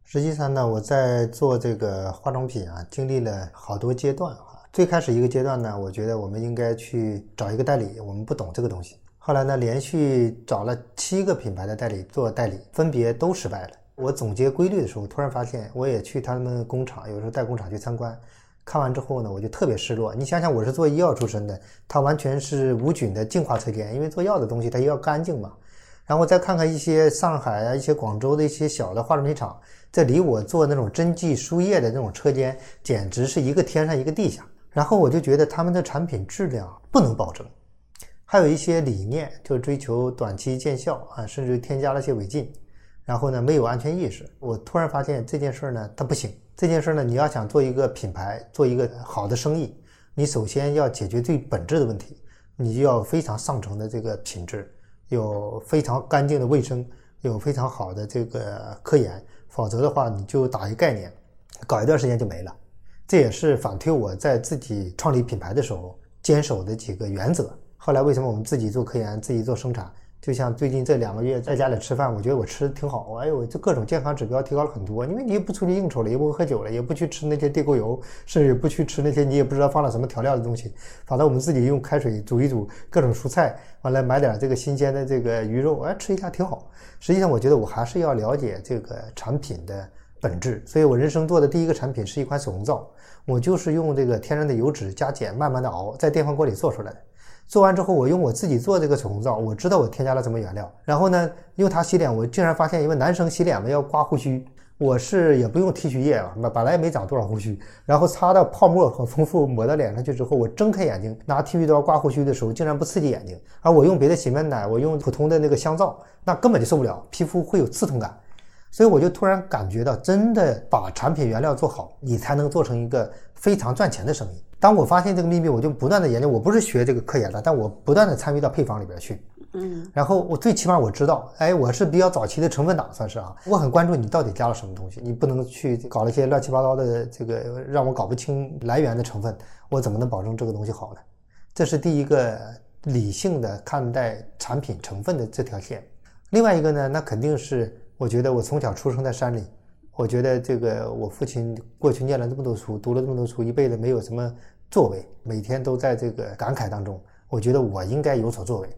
实际上呢，我在做这个化妆品啊，经历了好多阶段啊。最开始一个阶段呢，我觉得我们应该去找一个代理，我们不懂这个东西。后来呢，连续找了七个品牌的代理做代理，分别都失败了。我总结规律的时候，突然发现，我也去他们工厂，有时候带工厂去参观，看完之后呢，我就特别失落。你想想，我是做医药出身的，它完全是无菌的净化车间，因为做药的东西它要干净嘛。然后再看看一些上海啊、一些广州的一些小的化妆品厂。这离我做那种针剂输液的那种车间，简直是一个天上一个地下。然后我就觉得他们的产品质量不能保证，还有一些理念就追求短期见效啊，甚至添加了些违禁。然后呢，没有安全意识。我突然发现这件事呢，它不行。这件事呢，你要想做一个品牌，做一个好的生意，你首先要解决最本质的问题，你就要非常上乘的这个品质，有非常干净的卫生，有非常好的这个科研。否则的话，你就打一概念，搞一段时间就没了。这也是反推我在自己创立品牌的时候坚守的几个原则。后来为什么我们自己做科研，自己做生产？就像最近这两个月在家里吃饭，我觉得我吃的挺好。哎呦，这各种健康指标提高了很多。因为你也不出去应酬了，也不喝酒了，也不去吃那些地沟油，甚至也不去吃那些你也不知道放了什么调料的东西。反正我们自己用开水煮一煮各种蔬菜，完了买点这个新鲜的这个鱼肉，哎，吃一下挺好。实际上，我觉得我还是要了解这个产品的本质。所以我人生做的第一个产品是一款手工皂，我就是用这个天然的油脂加碱慢慢的熬，在电饭锅里做出来的。做完之后，我用我自己做这个手工皂，我知道我添加了什么原料。然后呢，用它洗脸，我竟然发现，因为男生洗脸嘛要刮胡须，我是也不用剃须液啊，本来也没长多少胡须。然后擦的泡沫很丰富，抹到脸上去之后，我睁开眼睛拿剃须刀刮胡须的时候，竟然不刺激眼睛。而我用别的洗面奶，我用普通的那个香皂，那根本就受不了，皮肤会有刺痛感。所以我就突然感觉到，真的把产品原料做好，你才能做成一个非常赚钱的生意。当我发现这个秘密，我就不断的研究。我不是学这个科研的，但我不断的参与到配方里边去。嗯，然后我最起码我知道，哎，我是比较早期的成分党，算是啊。我很关注你到底加了什么东西，你不能去搞了一些乱七八糟的这个让我搞不清来源的成分，我怎么能保证这个东西好呢？这是第一个理性的看待产品成分的这条线。另外一个呢，那肯定是我觉得我从小出生在山里。我觉得这个我父亲过去念了这么多书，读了这么多书，一辈子没有什么作为，每天都在这个感慨当中。我觉得我应该有所作为，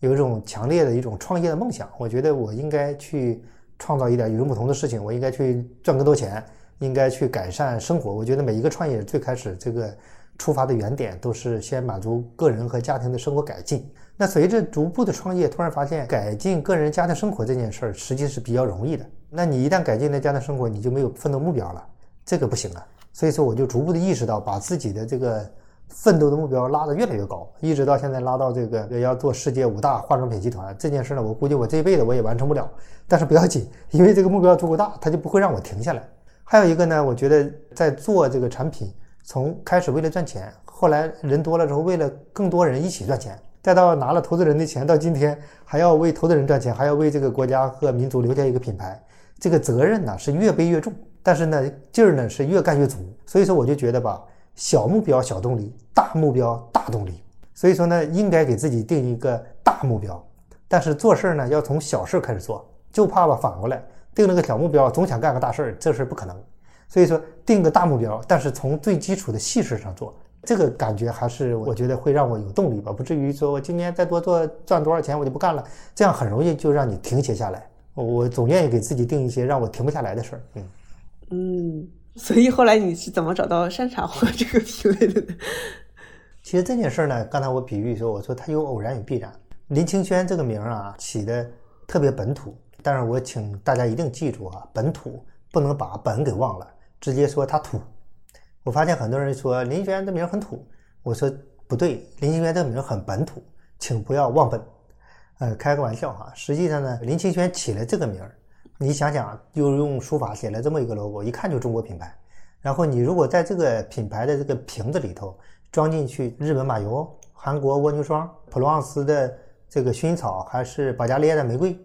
有一种强烈的一种创业的梦想。我觉得我应该去创造一点与众不同的事情，我应该去赚更多钱，应该去改善生活。我觉得每一个创业最开始这个出发的原点都是先满足个人和家庭的生活改进。那随着逐步的创业，突然发现改进个人家庭生活这件事儿实际是比较容易的。那你一旦改进了家庭生活，你就没有奋斗目标了，这个不行啊。所以说，我就逐步的意识到，把自己的这个奋斗的目标拉得越来越高，一直到现在拉到这个要做世界五大化妆品集团这件事呢，我估计我这辈子我也完成不了。但是不要紧，因为这个目标足够大，它就不会让我停下来。还有一个呢，我觉得在做这个产品，从开始为了赚钱，后来人多了之后，为了更多人一起赚钱，再到拿了投资人的钱，到今天还要为投资人赚钱，还要为这个国家和民族留下一个品牌。这个责任呢是越背越重，但是呢劲儿呢是越干越足。所以说我就觉得吧，小目标小动力，大目标大动力。所以说呢，应该给自己定一个大目标，但是做事儿呢要从小事开始做，就怕吧反过来定了个小目标，总想干个大事儿，这事不可能。所以说定个大目标，但是从最基础的细事上做，这个感觉还是我觉得会让我有动力吧，不至于说我今年再多做赚多少钱我就不干了，这样很容易就让你停歇下来。我总愿意给自己定一些让我停不下来的事儿。
嗯嗯，所以后来你是怎么找到山茶花这个品类的呢？
其实这件事儿呢，刚才我比喻说，我说它有偶然与必然。林清轩这个名儿啊，起的特别本土，但是我请大家一定记住啊，本土不能把本给忘了，直接说它土。我发现很多人说林清轩这名很土，我说不对，林清轩这个名很本土，请不要忘本。呃，开个玩笑哈，实际上呢，林清轩起了这个名儿，你想想，又用书法写了这么一个 logo，一看就中国品牌。然后你如果在这个品牌的这个瓶子里头装进去日本马油、韩国蜗牛霜、普罗旺斯的这个薰衣草，还是保加利亚的玫瑰，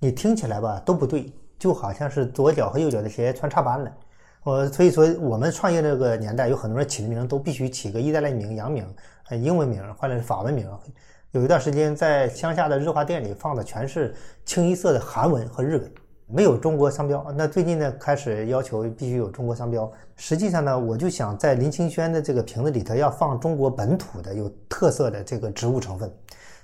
你听起来吧都不对，就好像是左脚和右脚的鞋穿插班了。我所以说，我们创业这个年代，有很多人起的名都必须起个意大利名、洋名、呃英文名或者是法文名。有一段时间，在乡下的日化店里放的全是清一色的韩文和日文，没有中国商标。那最近呢，开始要求必须有中国商标。实际上呢，我就想在林清轩的这个瓶子里头要放中国本土的有特色的这个植物成分。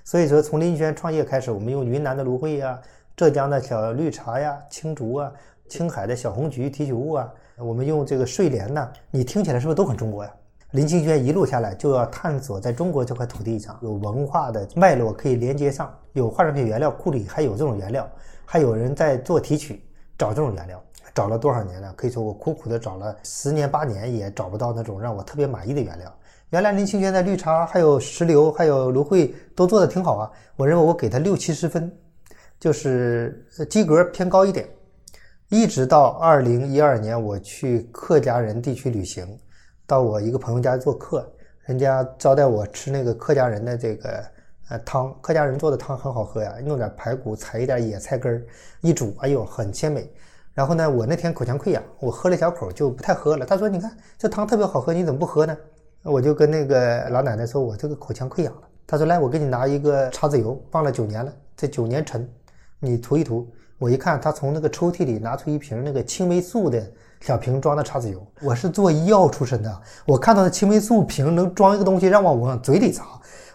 所以说，从林清轩创业开始，我们用云南的芦荟呀、浙江的小绿茶呀、青竹啊、青海的小红菊提取物啊，我们用这个睡莲呢，你听起来是不是都很中国呀？林清轩一路下来就要探索在中国这块土地上有文化的脉络可以连接上，有化妆品原料库里还有这种原料，还有人在做提取找这种原料。找了多少年了？可以说我苦苦的找了十年八年，也找不到那种让我特别满意的原料。原来林清玄在绿茶、还有石榴、还有芦荟都做的挺好啊，我认为我给他六七十分，就是及格偏高一点。一直到二零一二年，我去客家人地区旅行，到我一个朋友家做客，人家招待我吃那个客家人的这个呃汤，客家人做的汤很好喝呀，弄点排骨，采一点野菜根儿，一煮，哎呦，很鲜美。然后呢，我那天口腔溃疡，我喝了小口就不太喝了。他说：“你看这汤特别好喝，你怎么不喝呢？”我就跟那个老奶奶说：“我这个口腔溃疡了。”他说：“来，我给你拿一个茶籽油，放了九年了，这九年陈，你涂一涂。”我一看，他从那个抽屉里拿出一瓶那个青霉素的小瓶装的茶籽油。我是做医药出身的，我看到的青霉素瓶能装一个东西让我往嘴里砸，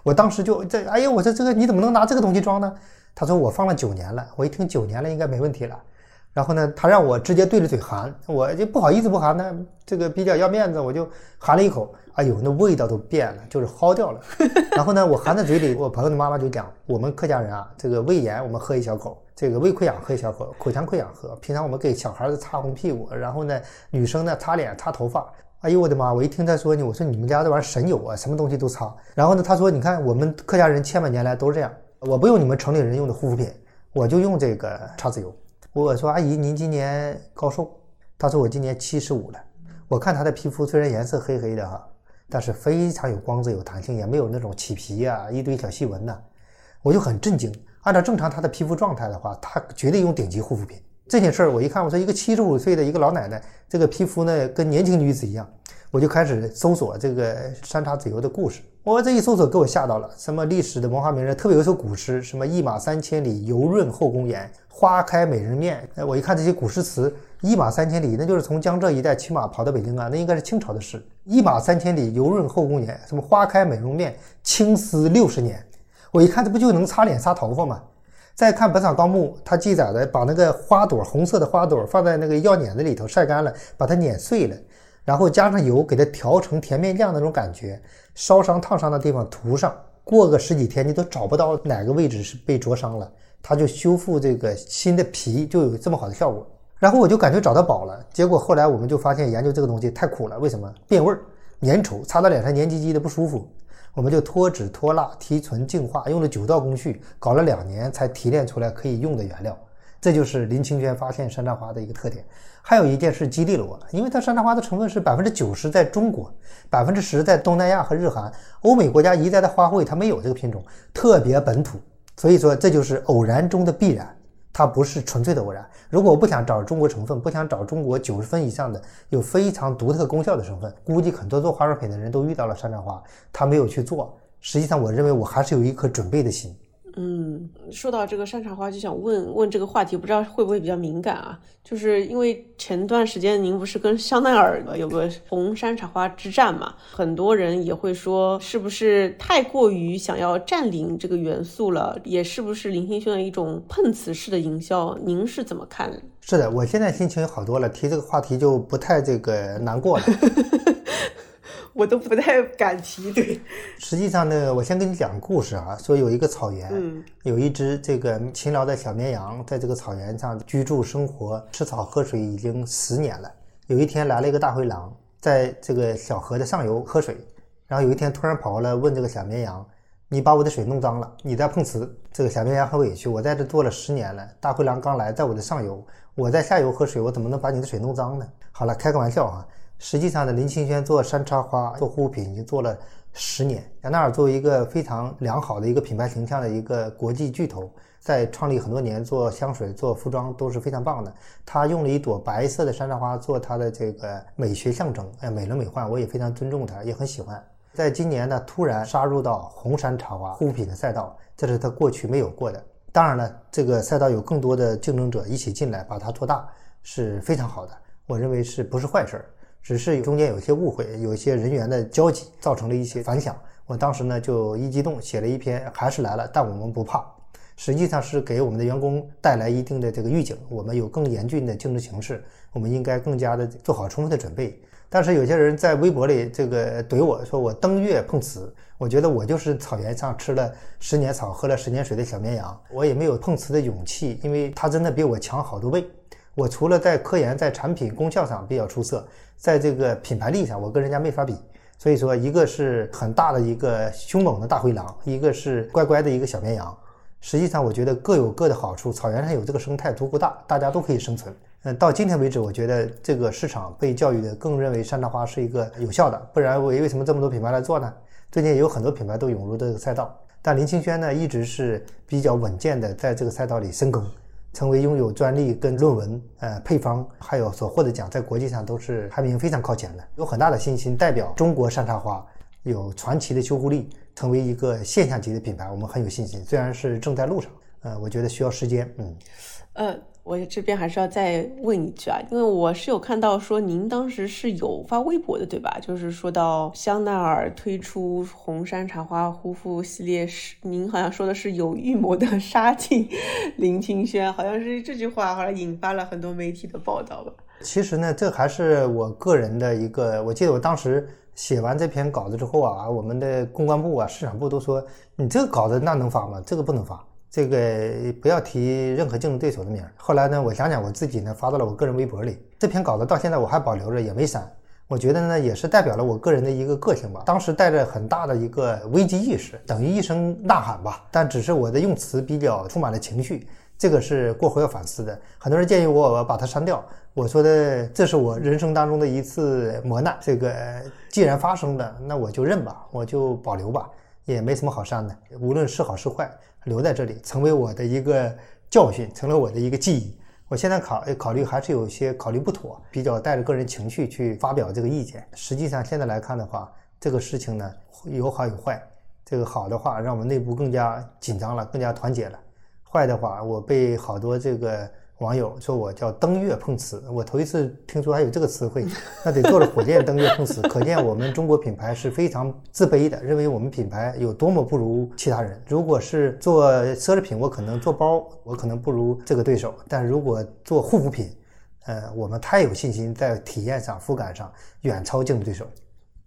我当时就这，哎呀，我说这个你怎么能拿这个东西装呢？他说我放了九年了。我一听九年了，应该没问题了。然后呢，他让我直接对着嘴含，我就不好意思不含呢，这个比较要面子，我就含了一口。哎呦，那味道都变了，就是薅掉了。然后呢，我含在嘴里，我朋友的妈妈就讲，我们客家人啊，这个胃炎我们喝一小口，这个胃溃疡喝一小口，口腔溃疡喝。平常我们给小孩子擦红屁股，然后呢，女生呢擦脸擦头发。哎呦我的妈！我一听他说你，我说你们家这玩意儿神有啊，什么东西都擦。然后呢，他说你看我们客家人千百年来都是这样，我不用你们城里人用的护肤品，我就用这个茶籽油。我说阿姨，您今年高寿？她说我今年七十五了。我看她的皮肤虽然颜色黑黑的哈，但是非常有光泽、有弹性，也没有那种起皮呀、一堆小细纹呐。我就很震惊。按照正常她的皮肤状态的话，她绝对用顶级护肤品。这件事儿我一看，我说一个七十五岁的一个老奶奶，这个皮肤呢跟年轻女子一样。我就开始搜索这个山茶籽油的故事。我这一搜索给我吓到了，什么历史的文化名人，特别有一首古诗，什么一马三千里，油润后宫颜。花开美人面，哎，我一看这些古诗词，一马三千里，那就是从江浙一带骑马跑到北京啊，那应该是清朝的诗。一马三千里，油润后宫颜，什么花开美人面，青丝六十年。我一看，这不就能擦脸擦头发吗？再看《本草纲目》，它记载的，把那个花朵，红色的花朵放在那个药碾子里头晒干了，把它碾碎了，然后加上油，给它调成甜面酱那种感觉，烧伤烫伤的地方涂上，过个十几天，你都找不到哪个位置是被灼伤了。它就修复这个新的皮，就有这么好的效果。然后我就感觉找到宝了。结果后来我们就发现研究这个东西太苦了，为什么？变味儿、粘稠，擦到脸上黏唧唧的不舒服。我们就脱脂、脱蜡、提纯、净化，用了九道工序，搞了两年才提炼出来可以用的原料。这就是林清轩发现山茶花的一个特点。还有一件事激励了我，因为它山茶花的成分是百分之九十在中国，百分之十在东南亚和日韩、欧美国家一带的花卉，它没有这个品种，特别本土。所以说，这就是偶然中的必然，它不是纯粹的偶然。如果我不想找中国成分，不想找中国九十分以上的有非常独特功效的成分，估计很多做化妆品的人都遇到了山茶花，他没有去做。实际上，我认为我还是有一颗准备的心。
嗯，说到这个山茶花，就想问问这个话题，不知道会不会比较敏感啊？就是因为前段时间您不是跟香奈儿有个红山茶花之战嘛，很多人也会说是不是太过于想要占领这个元素了，也是不是林清轩的一种碰瓷式的营销？您是怎么看？
是的，我现在心情好多了，提这个话题就不太这个难过了。
我都不太敢提。对，
实际上呢，我先跟你讲个故事啊。说有一个草原，有一只这个勤劳的小绵羊，在这个草原上居住生活，吃草喝水已经十年了。有一天来了一个大灰狼，在这个小河的上游喝水。然后有一天突然跑过来问这个小绵羊：“你把我的水弄脏了，你在碰瓷。”这个小绵羊很委屈：“我在这做了十年了，大灰狼刚来，在我的上游，我在下游喝水，我怎么能把你的水弄脏呢？”好了，开个玩笑啊。实际上呢，林清轩做山茶花、做护肤品已经做了十年。香奈儿作为一个非常良好的一个品牌形象的一个国际巨头，在创立很多年做香水、做服装都是非常棒的。他用了一朵白色的山茶花做他的这个美学象征，哎，美轮美奂，我也非常尊重他，也很喜欢。在今年呢，突然杀入到红山茶花护肤品的赛道，这是他过去没有过的。当然了，这个赛道有更多的竞争者一起进来，把它做大是非常好的。我认为是不是坏事儿？只是中间有些误会，有一些人员的交集，造成了一些反响。我当时呢就一激动，写了一篇，还是来了，但我们不怕。实际上是给我们的员工带来一定的这个预警，我们有更严峻的竞争形势，我们应该更加的做好充分的准备。但是有些人在微博里这个怼我说我登月碰瓷，我觉得我就是草原上吃了十年草、喝了十年水的小绵羊，我也没有碰瓷的勇气，因为他真的比我强好多倍。我除了在科研、在产品功效上比较出色，在这个品牌力上，我跟人家没法比。所以说，一个是很大的一个凶猛的大灰狼，一个是乖乖的一个小绵羊。实际上，我觉得各有各的好处。草原上有这个生态足够大，大家都可以生存。嗯，到今天为止，我觉得这个市场被教育的更认为山茶花是一个有效的，不然为为什么这么多品牌来做呢？最近也有很多品牌都涌入这个赛道，但林清轩呢，一直是比较稳健的在这个赛道里深耕，成为拥有专利跟论文、呃配方，还有所获的奖，在国际上都是排名非常靠前的，有很大的信心，代表中国山茶花有传奇的修护力，成为一个现象级的品牌，我们很有信心。虽然是正在路上，呃，我觉得需要时间，嗯，
呃。我这边还是要再问一句啊，因为我是有看到说您当时是有发微博的，对吧？就是说到香奈儿推出红山茶花护肤系列是，您好像说的是有预谋的 杀进 林清轩，好像是这句话，好像引发了很多媒体的报道吧。
其实呢，这还是我个人的一个，我记得我当时写完这篇稿子之后啊，我们的公关部啊、市场部都说，你这个稿子那能发吗？这个不能发。这个不要提任何竞争对手的名儿。后来呢，我想想我自己呢，发到了我个人微博里。这篇稿子到现在我还保留着，也没删。我觉得呢，也是代表了我个人的一个个性吧。当时带着很大的一个危机意识，等于一声呐喊吧。但只是我的用词比较充满了情绪，这个是过后要反思的。很多人建议我把它删掉，我说的这是我人生当中的一次磨难。这个既然发生了，那我就认吧，我就保留吧，也没什么好删的。无论是好是坏。留在这里，成为我的一个教训，成了我的一个记忆。我现在考考虑还是有些考虑不妥，比较带着个人情绪去发表这个意见。实际上现在来看的话，这个事情呢有好有坏。这个好的话，让我们内部更加紧张了，更加团结了；坏的话，我被好多这个。网友说我叫登月碰瓷，我头一次听说还有这个词汇，那得坐着火箭登月碰瓷，可见我们中国品牌是非常自卑的，认为我们品牌有多么不如其他人。如果是做奢侈品，我可能做包，我可能不如这个对手；但如果做护肤品，呃，我们太有信心，在体验上、肤感上远超竞争对手。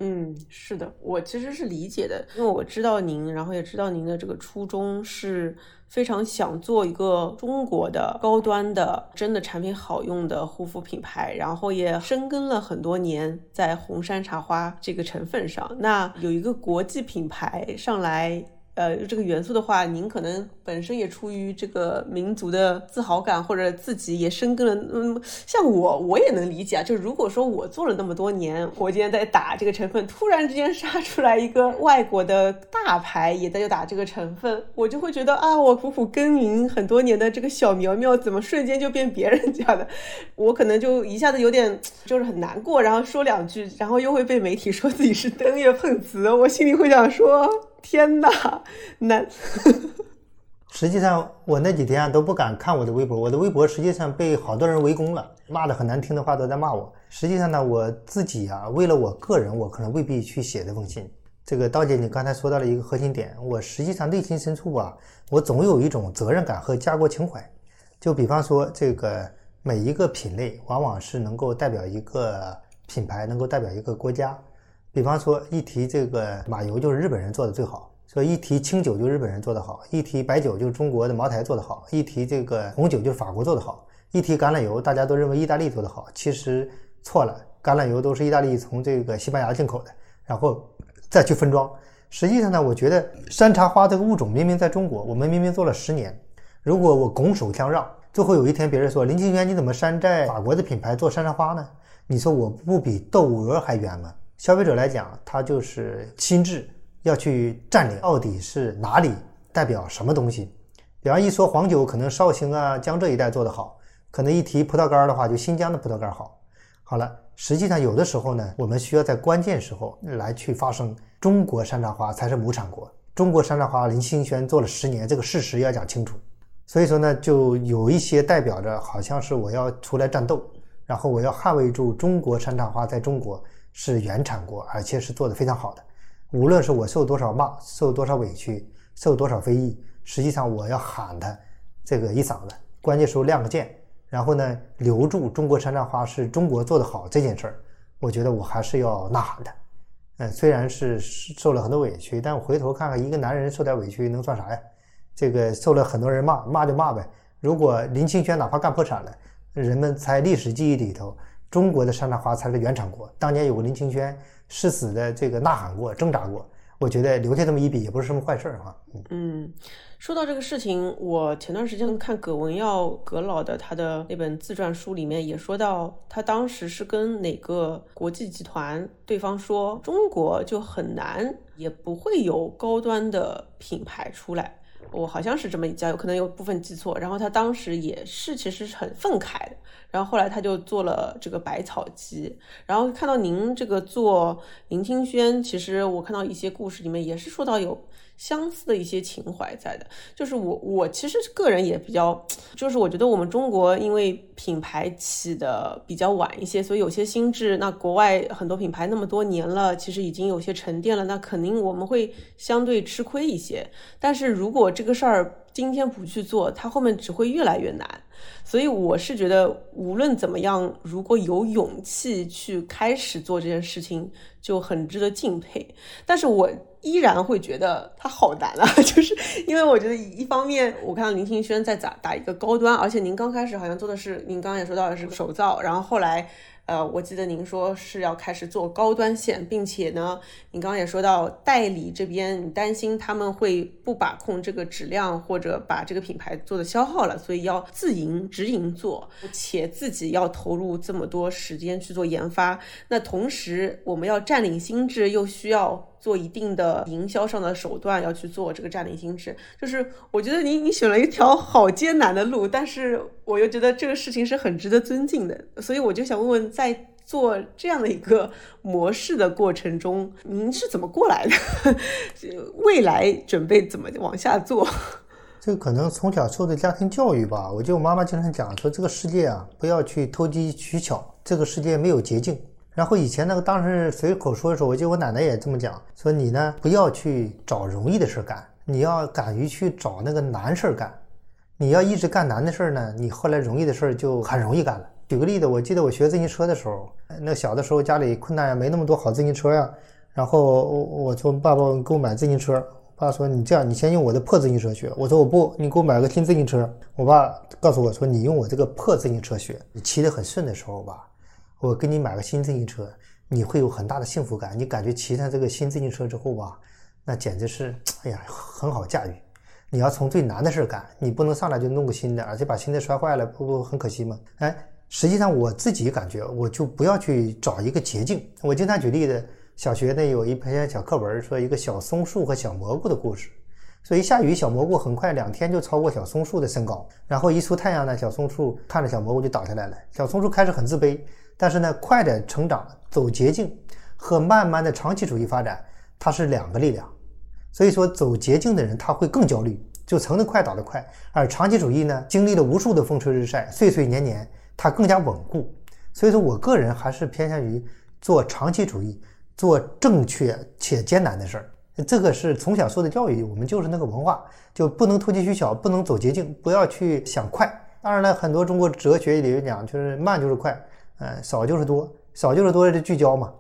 嗯，是的，我其实是理解的，因为我知道您，然后也知道您的这个初衷是。非常想做一个中国的高端的、真的产品好用的护肤品牌，然后也深耕了很多年在红山茶花这个成分上。那有一个国际品牌上来。呃，这个元素的话，您可能本身也出于这个民族的自豪感，或者自己也深耕了。嗯，像我，我也能理解啊。就如果说我做了那么多年，我今天在打这个成分，突然之间杀出来一个外国的大牌也在就打这个成分，我就会觉得啊，我苦苦耕耘很多年的这个小苗苗，怎么瞬间就变别人家的？我可能就一下子有点就是很难过，然后说两句，然后又会被媒体说自己是登月碰瓷，我心里会想说。天哪，那
实际上我那几天都不敢看我的微博，我的微博实际上被好多人围攻了，骂的很难听的话都在骂我。实际上呢，我自己啊，为了我个人，我可能未必去写这封信。这个刀姐，你刚才说到了一个核心点，我实际上内心深处啊，我总有一种责任感和家国情怀。就比方说，这个每一个品类往往是能够代表一个品牌，能够代表一个国家。比方说，一提这个马油，就是日本人做的最好；说一提清酒，就日本人做的好；一提白酒，就是中国的茅台做的好；一提这个红酒，就是法国做的好；一提橄榄油，大家都认为意大利做的好。其实错了，橄榄油都是意大利从这个西班牙进口的，然后再去分装。实际上呢，我觉得山茶花这个物种明明在中国，我们明明做了十年。如果我拱手相让，最后有一天别人说林清源你怎么山寨法国的品牌做山茶花呢？你说我不比窦娥还冤吗？消费者来讲，他就是心智要去占领，到底是哪里代表什么东西？比方一说黄酒，可能绍兴啊、江浙一带做得好；可能一提葡萄干的话，就新疆的葡萄干好。好了，实际上有的时候呢，我们需要在关键时候来去发声。中国山茶花才是母产国，中国山茶花林清轩做了十年，这个事实要讲清楚。所以说呢，就有一些代表着好像是我要出来战斗，然后我要捍卫住中国山茶花在中国。是原产国，而且是做的非常好的。无论是我受多少骂，受多少委屈，受多少非议，实际上我要喊他这个一嗓子，关键时候亮个剑，然后呢留住中国山茶花是中国做的好这件事儿，我觉得我还是要呐喊的。嗯，虽然是受了很多委屈，但我回头看看，一个男人受点委屈能算啥呀？这个受了很多人骂，骂就骂呗。如果林清玄哪怕干破产了，人们在历史记忆里头，中国的山茶花才是原产国。当年有个林清轩誓死的这个呐喊过、挣扎过，我觉得留下这么一笔也不是什么坏事儿哈。
嗯。说到这个事情，我前段时间看葛文耀葛老的他的那本自传书里面也说到，他当时是跟哪个国际集团对方说，中国就很难，也不会有高端的品牌出来。我好像是这么一家，有可能有部分记错。然后他当时也是其实是很愤慨的。然后后来他就做了这个百草集。然后看到您这个做林清轩，其实我看到一些故事里面也是说到有。相似的一些情怀在的，就是我我其实个人也比较，就是我觉得我们中国因为品牌起的比较晚一些，所以有些心智，那国外很多品牌那么多年了，其实已经有些沉淀了，那肯定我们会相对吃亏一些。但是如果这个事儿今天不去做，它后面只会越来越难。所以我是觉得无论怎么样，如果有勇气去开始做这件事情，就很值得敬佩。但是我。依然会觉得它好难啊，就是因为我觉得一方面我看到林清轩在打打一个高端，而且您刚开始好像做的是，您刚刚也说到的是手造，然后后来。呃，我记得您说是要开始做高端线，并且呢，您刚刚也说到代理这边，你担心他们会不把控这个质量，或者把这个品牌做的消耗了，所以要自营直营做，且自己要投入这么多时间去做研发。那同时，我们要占领心智，又需要做一定的营销上的手段，要去做这个占领心智。就是我觉得你你选了一条好艰难的路，但是我又觉得这个事情是很值得尊敬的，所以我就想问问。在做这样的一个模式的过程中，您是怎么过来的？未来准备怎么往下做？
这个可能从小受的家庭教育吧。我记得我妈妈经常讲说，这个世界啊，不要去投机取巧，这个世界没有捷径。然后以前那个当时随口说的时候，我记得我奶奶也这么讲，说你呢不要去找容易的事干，你要敢于去找那个难事干。你要一直干难的事儿呢，你后来容易的事儿就很容易干了。举个例子，我记得我学自行车的时候，那小的时候家里困难呀，没那么多好自行车呀。然后我我说爸爸给我买自行车，我爸说你这样，你先用我的破自行车学。我说我不，你给我买个新自行车。我爸告诉我说，你用我这个破自行车学，你骑得很顺的时候吧，我给你买个新自行车，你会有很大的幸福感。你感觉骑上这个新自行车之后吧，那简直是哎呀很好驾驭。你要从最难的事干，你不能上来就弄个新的，而且把新的摔坏了，不不很可惜吗？哎。实际上我自己感觉，我就不要去找一个捷径。我经常举例子，小学呢有一篇小课文，说一个小松树和小蘑菇的故事。所以下雨，小蘑菇很快两天就超过小松树的身高。然后一出太阳呢，小松树看着小蘑菇就倒下来了。小松树开始很自卑，但是呢，快的成长走捷径和慢慢的长期主义发展，它是两个力量。所以说，走捷径的人他会更焦虑，就成得快倒得快；而长期主义呢，经历了无数的风吹日晒，岁岁年年。它更加稳固，所以说我个人还是偏向于做长期主义，做正确且艰难的事儿。这个是从小受的教育，我们就是那个文化，就不能投机取巧，不能走捷径，不要去想快。当然了，很多中国哲学里面讲，就是慢就是快，嗯，少就是多，少就是多的聚焦嘛，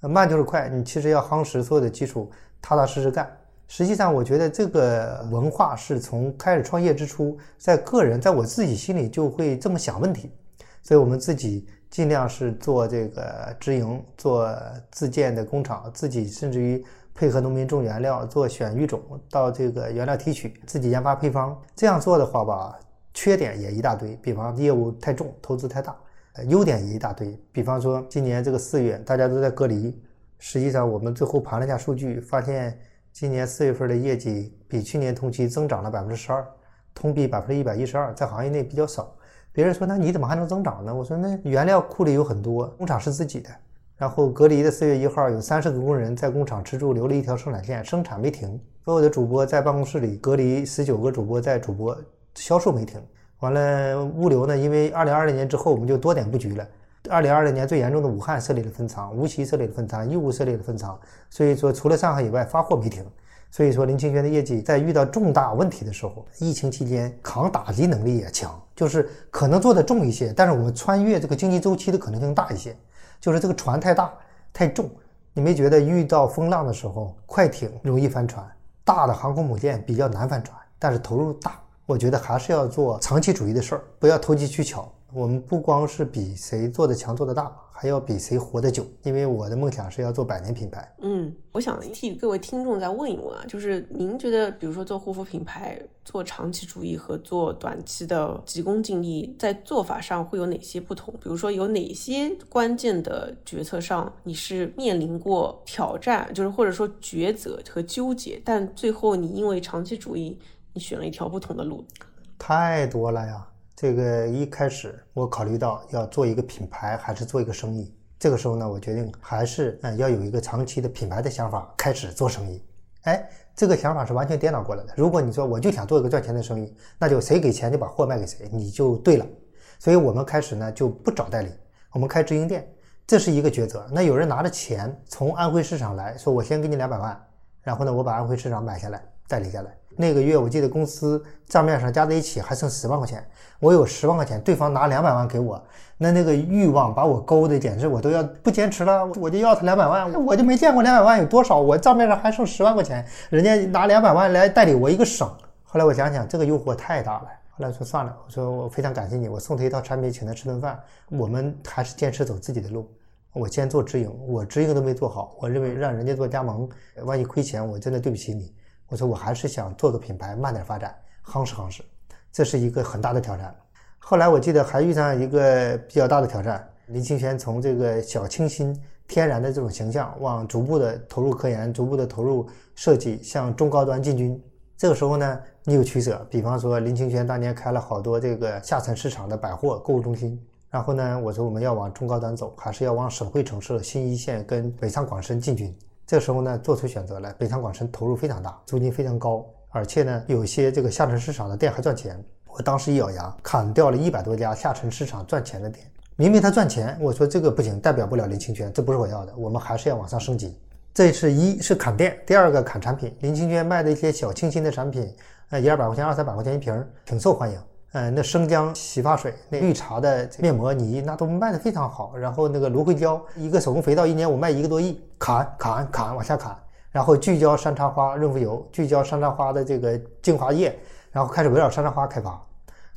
慢就是快。你其实要夯实所有的基础，踏踏实实干。实际上，我觉得这个文化是从开始创业之初，在个人在我自己心里就会这么想问题。所以我们自己尽量是做这个直营，做自建的工厂，自己甚至于配合农民种原料，做选育种，到这个原料提取，自己研发配方。这样做的话吧，缺点也一大堆，比方业务太重，投资太大；优点一大堆，比方说今年这个四月大家都在隔离，实际上我们最后盘了一下数据，发现今年四月份的业绩比去年同期增长了百分之十二，同比百分之一百一十二，在行业内比较少。别人说：“那你怎么还能增长呢？”我说：“那原料库里有很多，工厂是自己的。然后隔离的四月一号，有三十个工人在工厂吃住，留了一条生产线，生产没停。所有的主播在办公室里隔离，十九个主播在主播，销售没停。完了，物流呢？因为二零二零年之后，我们就多点布局了。二零二零年最严重的武汉设立了分仓，无锡设立了分仓，义乌设立了分仓。所以说，除了上海以外，发货没停。”所以说，林清轩的业绩在遇到重大问题的时候，疫情期间抗打击能力也强，就是可能做的重一些，但是我们穿越这个经济周期的可能性大一些。就是这个船太大太重，你没觉得遇到风浪的时候，快艇容易翻船，大的航空母舰比较难翻船，但是投入大。我觉得还是要做长期主义的事儿，不要投机取巧，我们不光是比谁做的强、做的大，还要比谁活得久。因为我的梦想是要做百年品牌。
嗯，我想替各位听众再问一问啊，就是您觉得，比如说做护肤品牌，做长期主义和做短期的急功近利，在做法上会有哪些不同？比如说有哪些关键的决策上你是面临过挑战，就是或者说抉择和纠结，但最后你因为长期主义，你选了一条不同的路？
太多了呀。这个一开始我考虑到要做一个品牌还是做一个生意，这个时候呢，我决定还是嗯要有一个长期的品牌的想法，开始做生意。哎，这个想法是完全颠倒过来的。如果你说我就想做一个赚钱的生意，那就谁给钱就把货卖给谁，你就对了。所以我们开始呢就不找代理，我们开直营店，这是一个抉择。那有人拿着钱从安徽市场来说，我先给你两百万，然后呢我把安徽市场买下来代理下来。那个月我记得公司账面上加在一起还剩十万块钱，我有十万块钱，对方拿两百万给我，那那个欲望把我勾的简直我都要不坚持了，我就要他两百万，我就没见过两百万有多少，我账面上还剩十万块钱，人家拿两百万来代理我一个省。后来我想想这个诱惑太大了，后来说算了，我说我非常感谢你，我送他一套产品，请他吃顿饭，我们还是坚持走自己的路。我先做直营，我直营都没做好，我认为让人家做加盟，万一亏钱，我真的对不起你。我说我还是想做个品牌，慢点发展，夯实夯实，这是一个很大的挑战。后来我记得还遇上一个比较大的挑战，林清玄从这个小清新、天然的这种形象，往逐步的投入科研，逐步的投入设计，向中高端进军。这个时候呢，你有取舍。比方说，林清玄当年开了好多这个下沉市场的百货购物中心，然后呢，我说我们要往中高端走，还是要往省会城市、新一线跟北上广深进军。这时候呢，做出选择来，北上广深投入非常大，租金非常高，而且呢，有些这个下沉市场的店还赚钱。我当时一咬牙，砍掉了一百多家下沉市场赚钱的店。明明他赚钱，我说这个不行，代表不了林清泉，这不是我要的，我们还是要往上升级。这是一是砍店，第二个砍产品。林清泉卖的一些小清新的产品，呃，一二百块钱、二三百块钱一瓶，挺受欢迎。嗯，那生姜洗发水、那绿茶的面膜泥，那都卖的非常好。然后那个芦荟胶，一个手工肥皂，一年我卖一个多亿。砍砍砍，往下砍。然后聚焦山茶花润肤油，聚焦山茶花的这个精华液，然后开始围绕山茶花开发。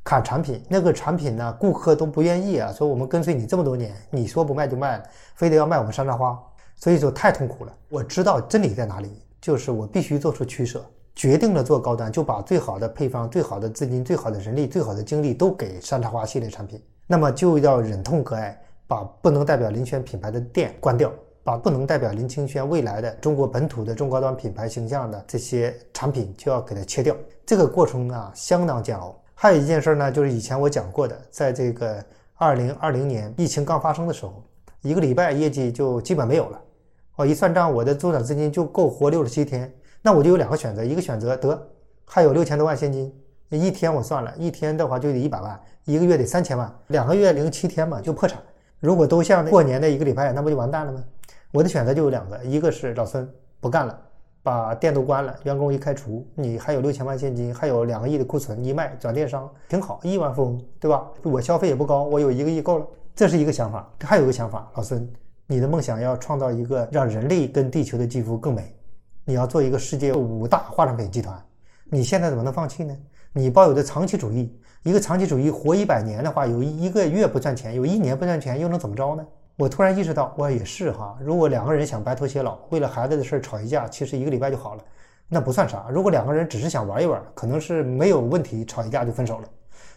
砍产品，那个产品呢，顾客都不愿意啊，说我们跟随你这么多年，你说不卖就卖，非得要卖我们山茶花，所以说太痛苦了。我知道真理在哪里，就是我必须做出取舍。决定了做高端，就把最好的配方、最好的资金、最好的人力、最好的精力都给山茶花系列产品，那么就要忍痛割爱，把不能代表林轩品牌的店关掉，把不能代表林清轩未来的中国本土的中高端品牌形象的这些产品就要给它切掉。这个过程啊，相当煎熬。还有一件事呢，就是以前我讲过的，在这个二零二零年疫情刚发生的时候，一个礼拜业绩就基本没有了。我一算账，我的周转资金就够活六十七天。那我就有两个选择，一个选择得还有六千多万现金，一天我算了一天的话就得一百万，一个月得三千万，两个月零七天嘛就破产。如果都像过年的一个礼拜，那不就完蛋了吗？我的选择就有两个，一个是老孙不干了，把店都关了，员工一开除，你还有六千万现金，还有两个亿的库存，一卖转电商挺好，亿万富翁对吧？我消费也不高，我有一个亿够了，这是一个想法。还有一个想法，老孙，你的梦想要创造一个让人类跟地球的肌肤更美。你要做一个世界五大化妆品集团，你现在怎么能放弃呢？你抱有的长期主义，一个长期主义活一百年的话，有一个月不赚钱，有一年不赚钱，又能怎么着呢？我突然意识到，我也是哈。如果两个人想白头偕老，为了孩子的事吵一架，其实一个礼拜就好了，那不算啥。如果两个人只是想玩一玩，可能是没有问题，吵一架就分手了。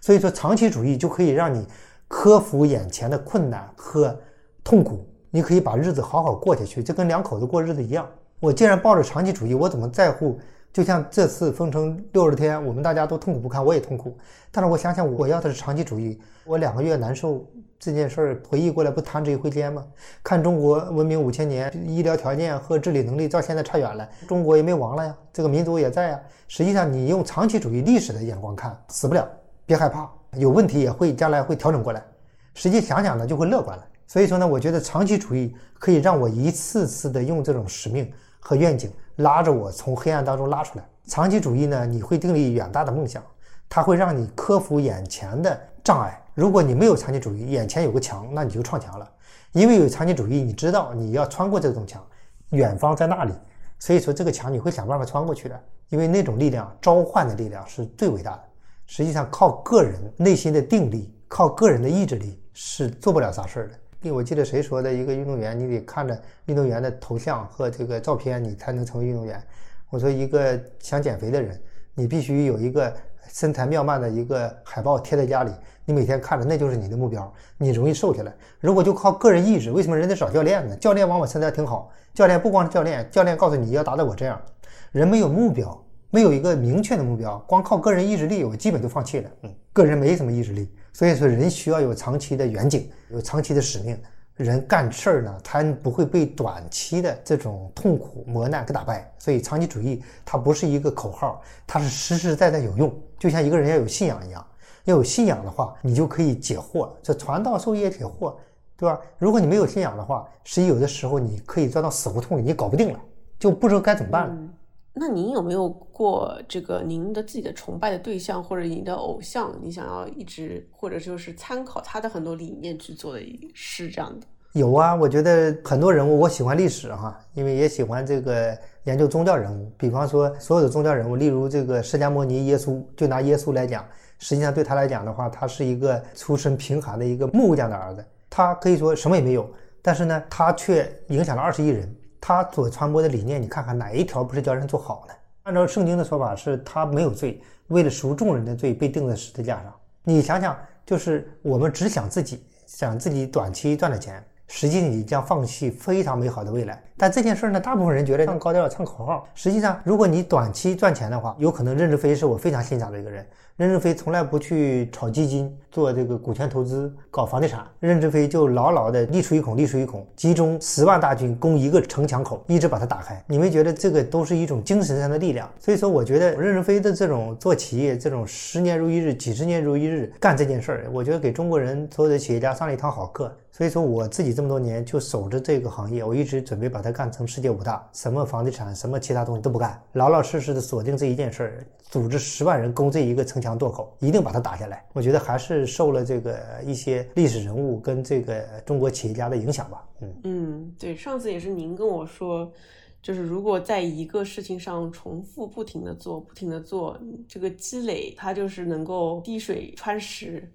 所以说，长期主义就可以让你克服眼前的困难和痛苦，你可以把日子好好过下去，就跟两口子过日子一样。我既然抱着长期主义，我怎么在乎？就像这次封城六十天，我们大家都痛苦不堪，我也痛苦。但是我想想，我要的是长期主义。我两个月难受这件事儿，回忆过来不弹指一挥间吗？看中国文明五千年，医疗条件和治理能力到现在差远了，中国也没亡了呀，这个民族也在呀。实际上，你用长期主义历史的眼光看，死不了，别害怕，有问题也会将来会调整过来。实际想想呢，就会乐观了。所以说呢，我觉得长期主义可以让我一次次的用这种使命。和愿景拉着我从黑暗当中拉出来。长期主义呢，你会订立远大的梦想，它会让你克服眼前的障碍。如果你没有长期主义，眼前有个墙，那你就撞墙了。因为有长期主义，你知道你要穿过这种墙，远方在那里，所以说这个墙你会想办法穿过去的。因为那种力量，召唤的力量是最伟大的。实际上，靠个人内心的定力。靠个人的意志力是做不了啥事儿的。因为我记得谁说的，一个运动员你得看着运动员的头像和这个照片，你才能成为运动员。我说一个想减肥的人，你必须有一个身材妙曼的一个海报贴在家里，你每天看着那就是你的目标，你容易瘦下来。如果就靠个人意志，为什么人得找教练呢？教练往往身材挺好，教练不光是教练，教练告诉你要达到我这样，人没有目标，没有一个明确的目标，光靠个人意志力，我基本就放弃了。嗯，个人没什么意志力。所以说，人需要有长期的远景，有长期的使命。人干事儿呢，他不会被短期的这种痛苦磨难给打败。所以，长期主义它不是一个口号，它是实实在在有用。就像一个人要有信仰一样，要有信仰的话，你就可以解惑。这传道授业解惑，对吧？如果你没有信仰的话，实际有的时候你可以钻到死胡同里，你搞不定了，就不知道该怎么办了。
那您有没有过这个您的自己的崇拜的对象或者您的偶像，你想要一直或者就是参考他的很多理念去做的事这样的？
有啊，我觉得很多人物，我喜欢历史哈，因为也喜欢这个研究宗教人物。比方说，所有的宗教人物，例如这个释迦牟尼、耶稣，就拿耶稣来讲，实际上对他来讲的话，他是一个出身贫寒的一个木匠的儿子，他可以说什么也没有，但是呢，他却影响了二十亿人。他所传播的理念，你看看哪一条不是教人做好呢？按照圣经的说法，是他没有罪，为了赎众人的罪被钉在十字架上。你想想，就是我们只想自己，想自己短期赚的钱，实际你将放弃非常美好的未来。但这件事呢，大部分人觉得唱高调、唱口号。实际上，如果你短期赚钱的话，有可能任正非是我非常欣赏的一个人。任正非从来不去炒基金、做这个股权投资、搞房地产。任正非就牢牢的立出一孔，立出一孔，集中十万大军攻一个城墙口，一直把它打开。你们觉得这个都是一种精神上的力量？所以说，我觉得任正非的这种做企业，这种十年如一日、几十年如一日干这件事儿，我觉得给中国人所有的企业家上了一堂好课。所以说，我自己这么多年就守着这个行业，我一直准备把它干成世界五大，什么房地产、什么其他东西都不干，老老实实的锁定这一件事儿，组织十万人攻这一个城墙垛口，一定把它打下来。我觉得还是受了这个一些历史人物跟这个中国企业家的影响吧。
嗯嗯，对，上次也是您跟我说，就是如果在一个事情上重复不停的做，不停的做，这个积累它就是能够滴水穿石。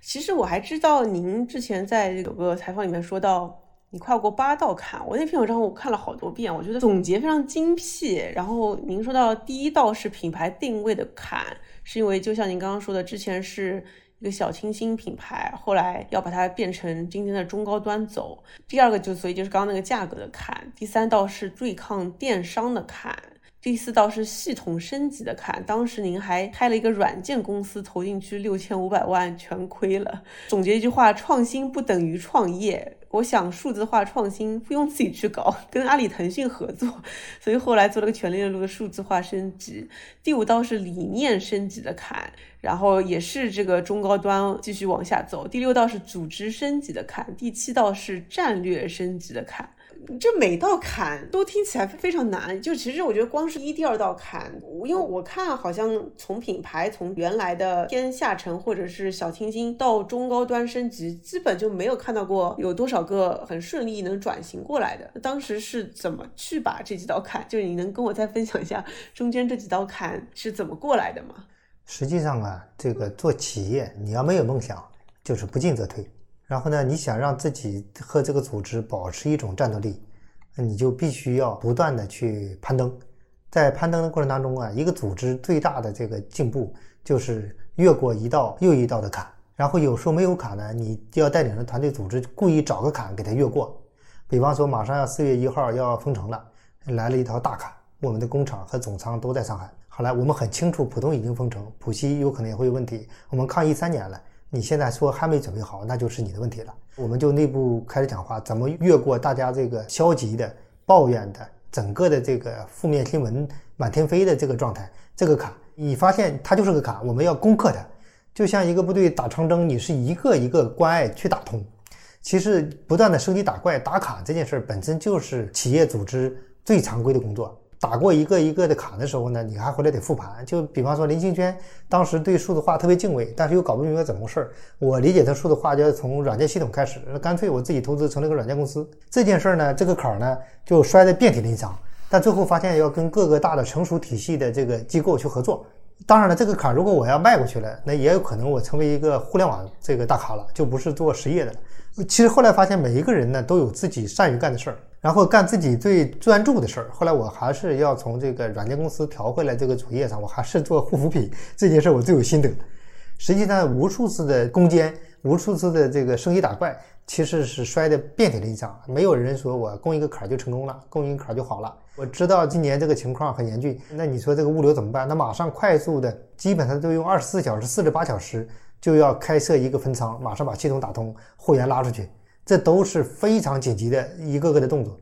其实我还知道，您之前在有个采访里面说到，你跨过八道坎。我那篇文章我看了好多遍，我觉得总结非常精辟。然后您说到第一道是品牌定位的坎，是因为就像您刚刚说的，之前是一个小清新品牌，后来要把它变成今天的中高端走。第二个就所以就是刚刚那个价格的坎。第三道是对抗电商的坎。第四道是系统升级的坎，当时您还开了一个软件公司，投进去六千五百万，全亏了。总结一句话：创新不等于创业。我想数字化创新不用自己去搞，跟阿里、腾讯合作，所以后来做了个全链路的数字化升级。第五道是理念升级的坎，然后也是这个中高端继续往下走。第六道是组织升级的坎，第七道是战略升级的坎。这每道坎都听起来非常难，就其实我觉得光是一第二道坎，因为我看好像从品牌从原来的偏下沉或者是小清新到中高端升级，基本就没有看到过有多少个很顺利能转型过来的。当时是怎么去把这几道坎，就是你能跟我再分享一下中间这几道坎是怎么过来的吗？
实际上啊，这个做企业你要没有梦想，就是不进则退。然后呢，你想让自己和这个组织保持一种战斗力，你就必须要不断的去攀登。在攀登的过程当中啊，一个组织最大的这个进步就是越过一道又一道的坎。然后有时候没有坎呢，你就要带领着团队组织故意找个坎给他越过。比方说，马上要四月一号要封城了，来了一条大坎，我们的工厂和总仓都在上海。后来，我们很清楚浦东已经封城，浦西有可能也会有问题。我们抗疫三年了。你现在说还没准备好，那就是你的问题了。我们就内部开始讲话，怎么越过大家这个消极的、抱怨的、整个的这个负面新闻满天飞的这个状态，这个坎，你发现它就是个坎，我们要攻克它。就像一个部队打长征，你是一个一个关隘去打通。其实不断的升级打怪、打卡这件事本身就是企业组织最常规的工作。打过一个一个的坎的时候呢，你还回来得复盘。就比方说林清轩当时对数字化特别敬畏，但是又搞不明白怎么回事儿。我理解他数字化就要从软件系统开始，那干脆我自己投资成立个软件公司。这件事儿呢，这个坎儿呢就摔得遍体鳞伤。但最后发现要跟各个大的成熟体系的这个机构去合作，当然了，这个坎儿如果我要迈过去了，那也有可能我成为一个互联网这个大咖了，就不是做实业的了。其实后来发现，每一个人呢都有自己善于干的事儿，然后干自己最专注的事儿。后来我还是要从这个软件公司调回来这个主业上，我还是做护肤品这件事，我最有心得。实际上，无数次的攻坚，无数次的这个升级打怪，其实是摔得遍体鳞伤。没有人说我攻一个坎儿就成功了，攻一个坎儿就好了。我知道今年这个情况很严峻，那你说这个物流怎么办？那马上快速的，基本上都用二十四小时、四十八小时。就要开设一个分仓，马上把系统打通，货源拉出去，这都是非常紧急的一个个的动作。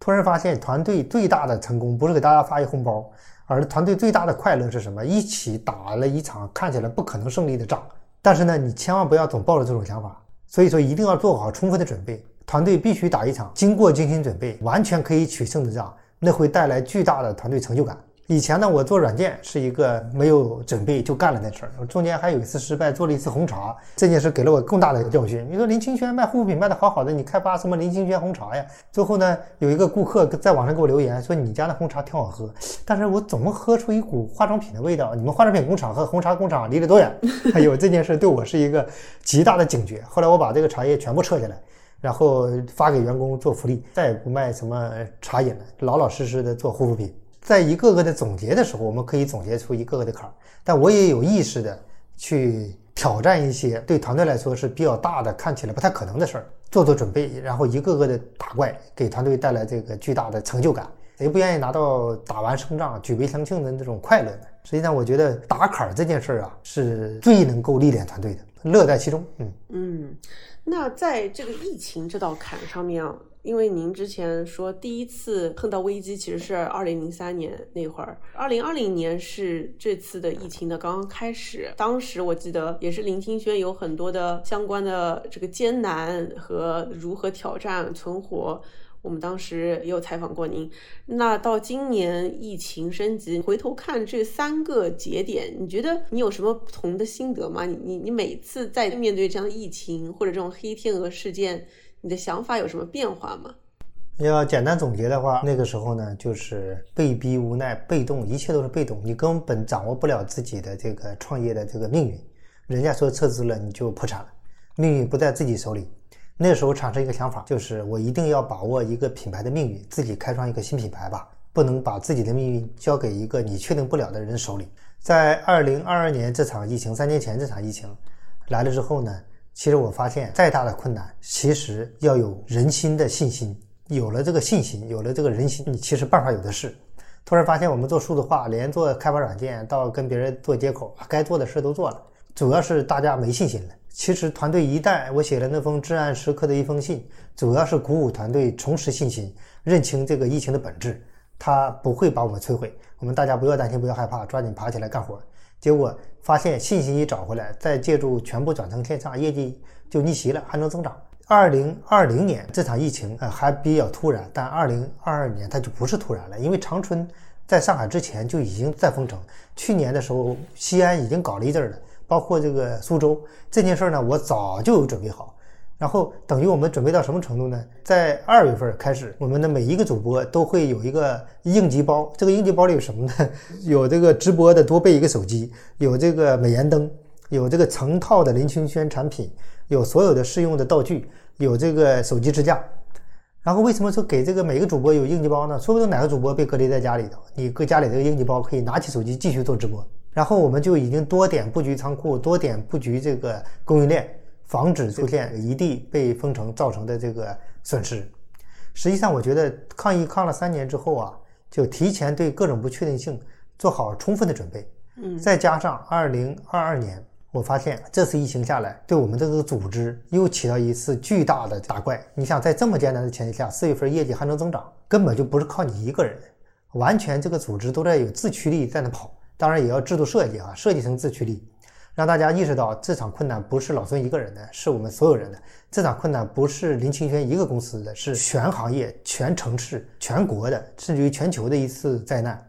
突然发现，团队最大的成功不是给大家发一红包，而团队最大的快乐是什么？一起打了一场看起来不可能胜利的仗。但是呢，你千万不要总抱着这种想法，所以说一定要做好充分的准备。团队必须打一场经过精心准备、完全可以取胜的仗，那会带来巨大的团队成就感。以前呢，我做软件是一个没有准备就干了那事儿。中间还有一次失败，做了一次红茶，这件事给了我更大的教训。你说林清轩卖护肤品卖的好好的，你开发什么林清轩红茶呀？最后呢，有一个顾客在网上给我留言说你家的红茶挺好喝，但是我怎么喝出一股化妆品的味道。你们化妆品工厂和红茶工厂离得多远？还有这件事对我是一个极大的警觉。后来我把这个茶叶全部撤下来，然后发给员工做福利，再也不卖什么茶饮了，老老实实的做护肤品。在一个个的总结的时候，我们可以总结出一个个的坎儿，但我也有意识的去挑战一些对团队来说是比较大的、看起来不太可能的事儿，做做准备，然后一个个的打怪，给团队带来这个巨大的成就感。谁不愿意拿到打完胜仗、举杯相庆的那种快乐呢？实际上，我觉得打坎儿这件事儿啊，是最能够历练团队的，乐在其中。
嗯嗯，那在这个疫情这道坎上面啊。因为您之前说第一次碰到危机其实是二零零三年那会儿，二零二零年是这次的疫情的刚刚开始。当时我记得也是林清轩有很多的相关的这个艰难和如何挑战存活，我们当时也有采访过您。那到今年疫情升级，回头看这三个节点，你觉得你有什么不同的心得吗？你你你每次在面对这样的疫情或者这种黑天鹅事件？你的想法有什么变化吗？
要简单总结的话，那个时候呢，就是被逼无奈、被动，一切都是被动，你根本掌握不了自己的这个创业的这个命运。人家说撤资了，你就破产了，命运不在自己手里。那时候产生一个想法，就是我一定要把握一个品牌的命运，自己开创一个新品牌吧，不能把自己的命运交给一个你确定不了的人手里。在二零二二年这场疫情，三年前这场疫情来了之后呢？其实我发现，再大的困难，其实要有人心的信心。有了这个信心，有了这个人心，你其实办法有的是。突然发现，我们做数字化，连做开发软件到跟别人做接口，该做的事都做了，主要是大家没信心了。其实团队一旦我写了那封至暗时刻的一封信，主要是鼓舞团队重拾信心，认清这个疫情的本质，它不会把我们摧毁。我们大家不要担心，不要害怕，抓紧爬起来干活。结果发现信息一找回来，再借助全部转成线上，业绩就逆袭了，还能增长。二零二零年这场疫情呃还比较突然，但二零二二年它就不是突然了，因为长春在上海之前就已经在封城，去年的时候西安已经搞了一阵了，包括这个苏州这件事呢，我早就有准备好。然后等于我们准备到什么程度呢？在二月份开始，我们的每一个主播都会有一个应急包。这个应急包里有什么呢？有这个直播的多备一个手机，有这个美颜灯，有这个成套的林清轩产品，有所有的试用的道具，有这个手机支架。然后为什么说给这个每个主播有应急包呢？说不定哪个主播被隔离在家里头，你搁家里这个应急包可以拿起手机继续做直播。然后我们就已经多点布局仓库，多点布局这个供应链。防止出现一地被封城造成的这个损失。实际上，我觉得抗疫抗了三年之后啊，就提前对各种不确定性做好充分的准备。
嗯，
再加上二零二二年，我发现这次疫情下来，对我们这个组织又起到一次巨大的打怪。你想，在这么艰难的前提下，四月份业绩还能增长，根本就不是靠你一个人，完全这个组织都在有自驱力在那跑。当然，也要制度设计啊，设计成自驱力。让大家意识到这场困难不是老孙一个人的，是我们所有人的。这场困难不是林清轩一个公司的，是全行业、全城市、全国的，甚至于全球的一次灾难。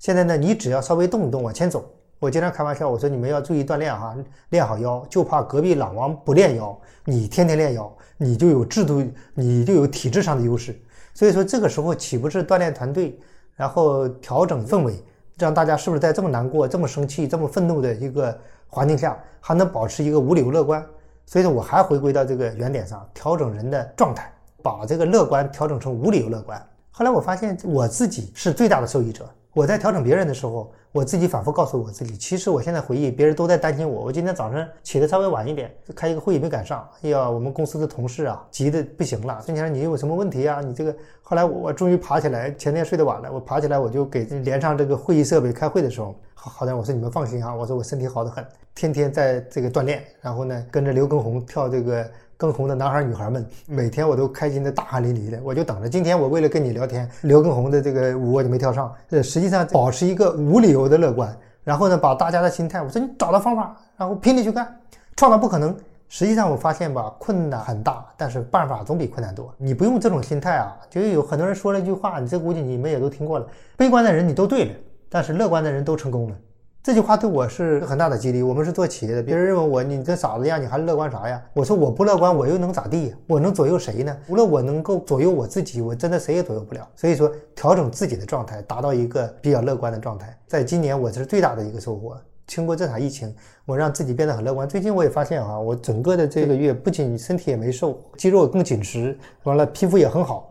现在呢，你只要稍微动一动，往前走。我经常开玩笑，我说你们要注意锻炼哈，练好腰，就怕隔壁老王不练腰，你天天练腰，你就有制度，你就有体制上的优势。所以说这个时候岂不是锻炼团队，然后调整氛围？让大家是不是在这么难过、这么生气、这么愤怒的一个环境下，还能保持一个无理由乐观？所以说，我还回归到这个原点上，调整人的状态，把这个乐观调整成无理由乐观。后来我发现，我自己是最大的受益者。我在调整别人的时候，我自己反复告诉我自己，其实我现在回忆，别人都在担心我。我今天早上起的稍微晚一点，开一个会议没赶上。哎呀，我们公司的同事啊，急得不行了。孙先生，你有什么问题啊？你这个……后来我终于爬起来，前天睡得晚了，我爬起来我就给连上这个会议设备开会的时候，好好的，我说你们放心啊，我说我身体好得很，天天在这个锻炼，然后呢，跟着刘畊宏跳这个。更红的男孩女孩们，每天我都开心的大汗淋漓的，我就等着今天我为了跟你聊天，刘畊宏的这个舞我就没跳上。呃，实际上保持一个无理由的乐观，然后呢，把大家的心态，我说你找到方法，然后拼力去干，创造不可能。实际上我发现吧，困难很大，但是办法总比困难多。你不用这种心态啊，就有很多人说了一句话，你这估计你们也都听过了：悲观的人你都对了，但是乐观的人都成功了。这句话对我是很大的激励。我们是做企业的，别人认为我你跟傻子一样，你还乐观啥呀？我说我不乐观，我又能咋地？我能左右谁呢？除了我能够左右我自己，我真的谁也左右不了。所以说，调整自己的状态，达到一个比较乐观的状态，在今年我是最大的一个收获。经过这场疫情，我让自己变得很乐观。最近我也发现啊，我整个的这个月不仅身体也没瘦，肌肉更紧实，完了皮肤也很好，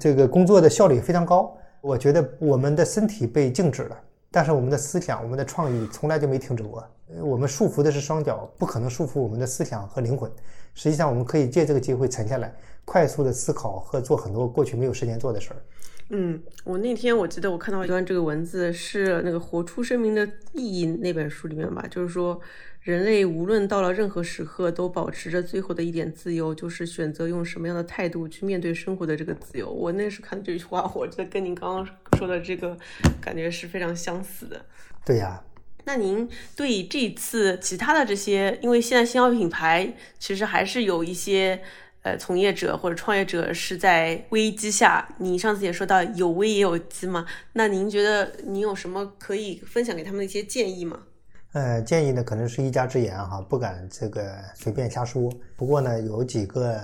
这个工作的效率非常高。我觉得我们的身体被静止了。但是我们的思想，我们的创意从来就没停止过。我们束缚的是双脚，不可能束缚我们的思想和灵魂。实际上，我们可以借这个机会沉下来，快速的思考和做很多过去没有时间做的事儿。
嗯，我那天我记得我看到一段这个文字，是那个《活出生命的意义》那本书里面吧，就是说。人类无论到了任何时刻，都保持着最后的一点自由，就是选择用什么样的态度去面对生活的这个自由。我那时看这句话，我觉得跟您刚刚说的这个感觉是非常相似的。
对呀，
那您对这次其他的这些，因为现在新消费品牌其实还是有一些呃从业者或者创业者是在危机下，你上次也说到有危也有机嘛，那您觉得您有什么可以分享给他们的一些建议吗？
呃，建议呢可能是一家之言哈，不敢这个随便瞎说。不过呢，有几个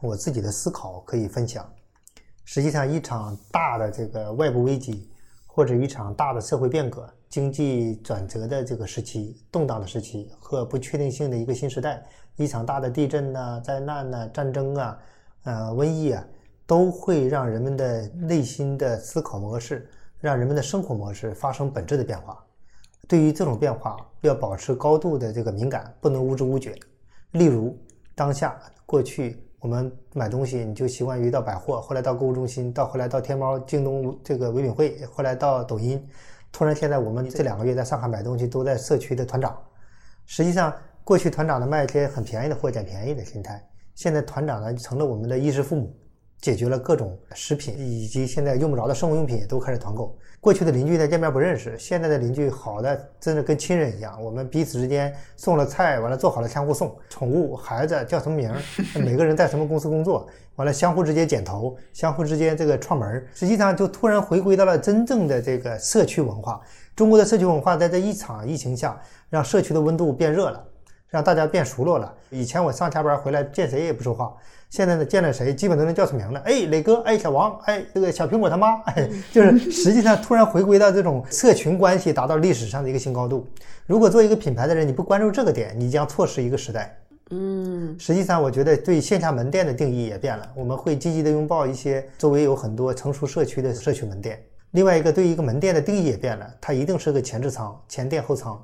我自己的思考可以分享。实际上，一场大的这个外部危机，或者一场大的社会变革、经济转折的这个时期、动荡的时期和不确定性的一个新时代，一场大的地震呐、灾难呐、战争啊、呃瘟疫啊，都会让人们的内心的思考模式、让人们的生活模式发生本质的变化。对于这种变化，要保持高度的这个敏感，不能无知无觉。例如，当下过去我们买东西，你就习惯于到百货，后来到购物中心，到后来到天猫、京东这个唯品会，后来到抖音。突然现在我们这两个月在上海买东西，都在社区的团长。实际上，过去团长的卖一些很便宜的货，捡便宜的心态。现在团长呢，成了我们的衣食父母。解决了各种食品以及现在用不着的生活用品都开始团购。过去的邻居在见面不认识，现在的邻居好的真的跟亲人一样。我们彼此之间送了菜，完了做好了相互送。宠物孩子叫什么名？每个人在什么公司工作？完了相互之间剪头，相互之间这个串门。实际上就突然回归到了真正的这个社区文化。中国的社区文化在这一场疫情下，让社区的温度变热了，让大家变熟络了。以前我上下班回来见谁也不说话。现在呢，见了谁基本都能叫出名了。哎，磊哥，哎，小王，哎，这个小苹果他妈，哎，就是实际上突然回归到这种社群关系，达到历史上的一个新高度。如果做一个品牌的人，你不关注这个点，你将错失一个时代。
嗯，
实际上我觉得对线下门店的定义也变了，我们会积极的拥抱一些周围有很多成熟社区的社区门店。另外一个，对一个门店的定义也变了，它一定是个前置仓、前店后仓。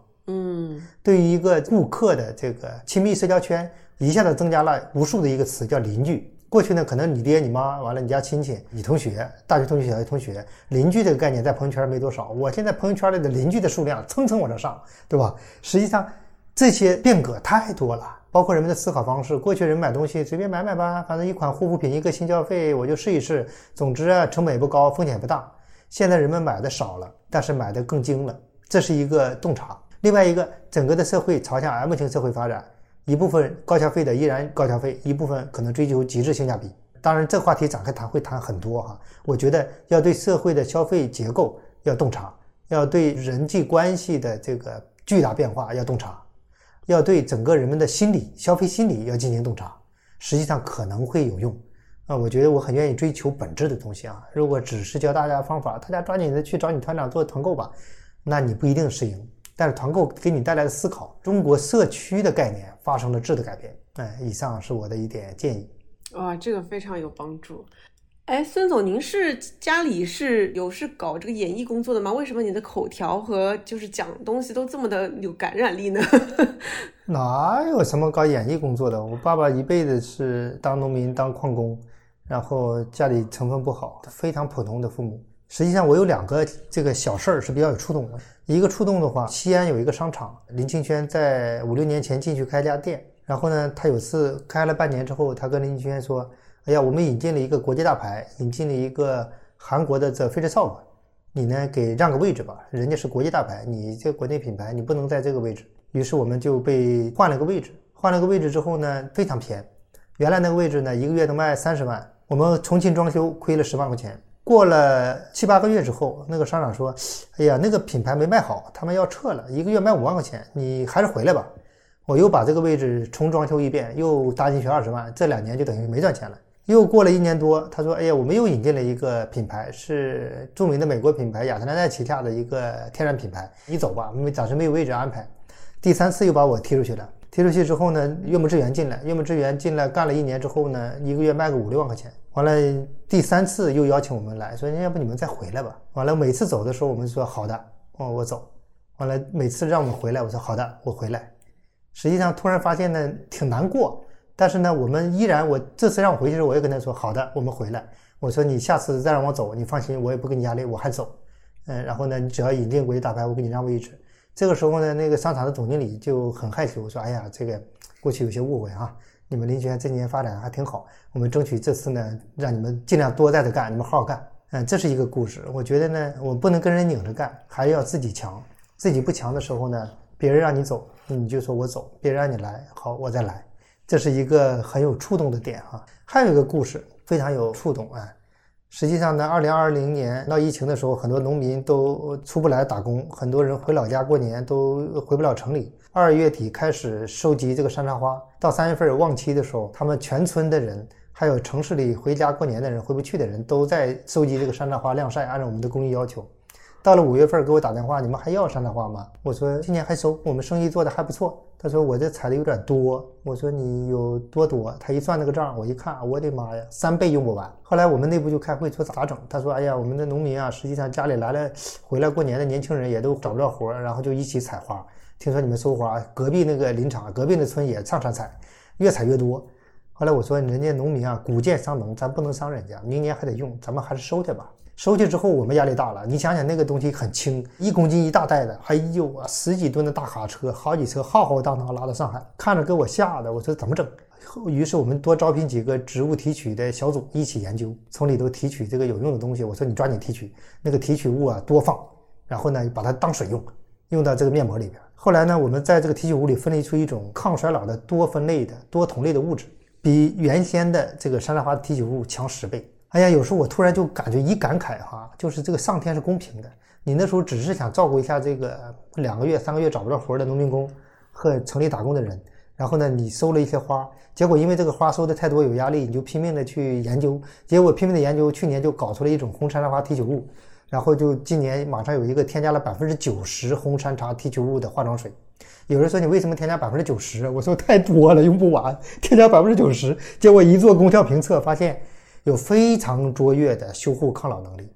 对于一个顾客的这个亲密社交圈。一下子增加了无数的一个词，叫邻居。过去呢，可能你爹、你妈，完了你家亲戚、你同学、大学同学、小学同学，邻居这个概念在朋友圈没多少。我现在朋友圈里的邻居的数量蹭蹭往上上，对吧？实际上这些变革太多了，包括人们的思考方式。过去人买东西随便买买吧，反正一款护肤品一个新消费我就试一试，总之啊成本也不高，风险也不大。现在人们买的少了，但是买的更精了，这是一个洞察。另外一个，整个的社会朝向 M 型社会发展。一部分高消费的依然高消费，一部分可能追求极致性价比。当然，这话题展开谈会谈很多哈。我觉得要对社会的消费结构要洞察，要对人际关系的这个巨大变化要洞察，要对整个人们的心理消费心理要进行洞察。实际上可能会有用啊。我觉得我很愿意追求本质的东西啊。如果只是教大家方法，大家抓紧的去找你团长做团购吧。那你不一定适应。但是团购给你带来的思考，中国社区的概念发生了质的改变。哎，以上是我的一点建议。
哇，这个非常有帮助。哎，孙总，您是家里是有是搞这个演艺工作的吗？为什么你的口条和就是讲东西都这么的有感染力呢？
哪有什么搞演艺工作的？我爸爸一辈子是当农民、当矿工，然后家里成分不好，非常普通的父母。实际上，我有两个这个小事儿是比较有触动的。一个触动的话，西安有一个商场，林清轩在五六年前进去开家店，然后呢，他有次开了半年之后，他跟林清轩说。哎呀，我们引进了一个国际大牌，引进了一个韩国的 The Face Shop，你呢给让个位置吧，人家是国际大牌，你这国内品牌，你不能在这个位置。于是我们就被换了个位置，换了个位置之后呢，非常偏，原来那个位置呢，一个月能卖三十万，我们重新装修亏了十万块钱。过了七八个月之后，那个商场说，哎呀，那个品牌没卖好，他们要撤了，一个月卖五万块钱，你还是回来吧。我又把这个位置重装修一遍，又搭进去二十万，这两年就等于没赚钱了。又过了一年多，他说：“哎呀，我们又引进了一个品牌，是著名的美国品牌雅诗兰黛旗下的一个天然品牌。你走吧，因为暂时没有位置安排。”第三次又把我踢出去了。踢出去之后呢，岳母志源进来，岳母志源进来干了一年之后呢，一个月卖个五六万块钱。完了，第三次又邀请我们来说：“要不你们再回来吧。”完了，每次走的时候我们说：“好的，哦，我走。”完了，每次让我们回来，我说：“好的，我回来。”实际上突然发现呢，挺难过。但是呢，我们依然，我这次让我回去的时候，我也跟他说，好的，我们回来。我说你下次再让我走，你放心，我也不给你压力，我还走。嗯，然后呢，你只要引进国际大牌，我给你让位置。这个时候呢，那个商场的总经理就很害羞，说，哎呀，这个过去有些误会啊，你们林学院这几年发展还挺好，我们争取这次呢，让你们尽量多在这干，你们好好干。嗯，这是一个故事。我觉得呢，我不能跟人拧着干，还要自己强。自己不强的时候呢，别人让你走，你就说我走；别人让你来，好，我再来。这是一个很有触动的点哈，还有一个故事非常有触动啊。实际上呢，二零二零年闹疫情的时候，很多农民都出不来打工，很多人回老家过年都回不了城里。二月底开始收集这个山茶花，到三月份旺期的时候，他们全村的人，还有城市里回家过年的人、回不去的人，都在收集这个山茶花晾晒，按照我们的工艺要求。到了五月份给我打电话，你们还要山茶花吗？我说今年还收，我们生意做的还不错。他说我这采的有点多。我说你有多多？他一算那个账，我一看，我的妈呀，三倍用不完。后来我们内部就开会说咋整？他说哎呀，我们的农民啊，实际上家里来了回来过年的年轻人也都找不着活儿，然后就一起采花。听说你们收花，隔壁那个林场，隔壁那村也上山采，越采越多。后来我说人家农民啊，谷贱伤农，咱不能伤人家，明年还得用，咱们还是收去吧。收去之后，我们压力大了。你想想，那个东西很轻，一公斤一大袋的，还有啊，十几吨的大卡车，好几车浩浩荡荡拉到上海，看着给我吓的，我说怎么整？于是我们多招聘几个植物提取的小组，一起研究，从里头提取这个有用的东西。我说你抓紧提取，那个提取物啊多放，然后呢把它当水用，用到这个面膜里边。后来呢，我们在这个提取物里分离出一种抗衰老的多酚类的多酮类的物质，比原先的这个山茶花提取物强十倍。哎呀，有时候我突然就感觉一感慨哈，就是这个上天是公平的。你那时候只是想照顾一下这个两个月、三个月找不着活的农民工和城里打工的人，然后呢，你收了一些花，结果因为这个花收的太多有压力，你就拼命的去研究，结果拼命的研究，去年就搞出了一种红山茶花提取物，然后就今年马上有一个添加了百分之九十红山茶提取物的化妆水。有人说你为什么添加百分之九十？我说太多了，用不完，添加百分之九十，结果一做功效评测发现。有非常卓越的修护抗老能力，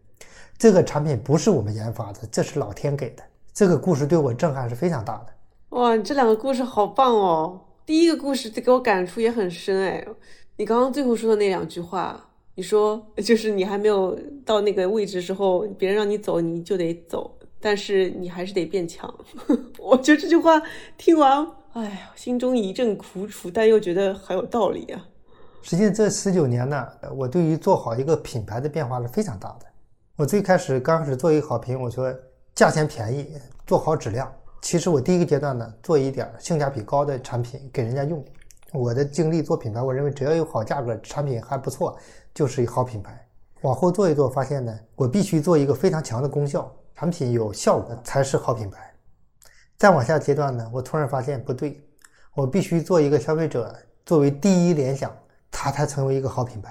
这个产品不是我们研发的，这是老天给的。这个故事对我震撼是非常大的。
哇，你这两个故事好棒哦！第一个故事给我感触也很深哎。你刚刚最后说的那两句话，你说就是你还没有到那个位置时候，别人让你走你就得走，但是你还是得变强。我觉得这句话听完，哎呀，心中一阵苦楚，但又觉得很有道理啊。
实际上这十九年呢，我对于做好一个品牌的变化是非常大的。我最开始刚开始做一个好评，我说价钱便宜，做好质量。其实我第一个阶段呢，做一点性价比高的产品给人家用。我的经历做品牌，我认为只要有好价格，产品还不错，就是一好品牌。往后做一做，发现呢，我必须做一个非常强的功效，产品有效果才是好品牌。再往下阶段呢，我突然发现不对，我必须做一个消费者作为第一联想。它才成为一个好品牌。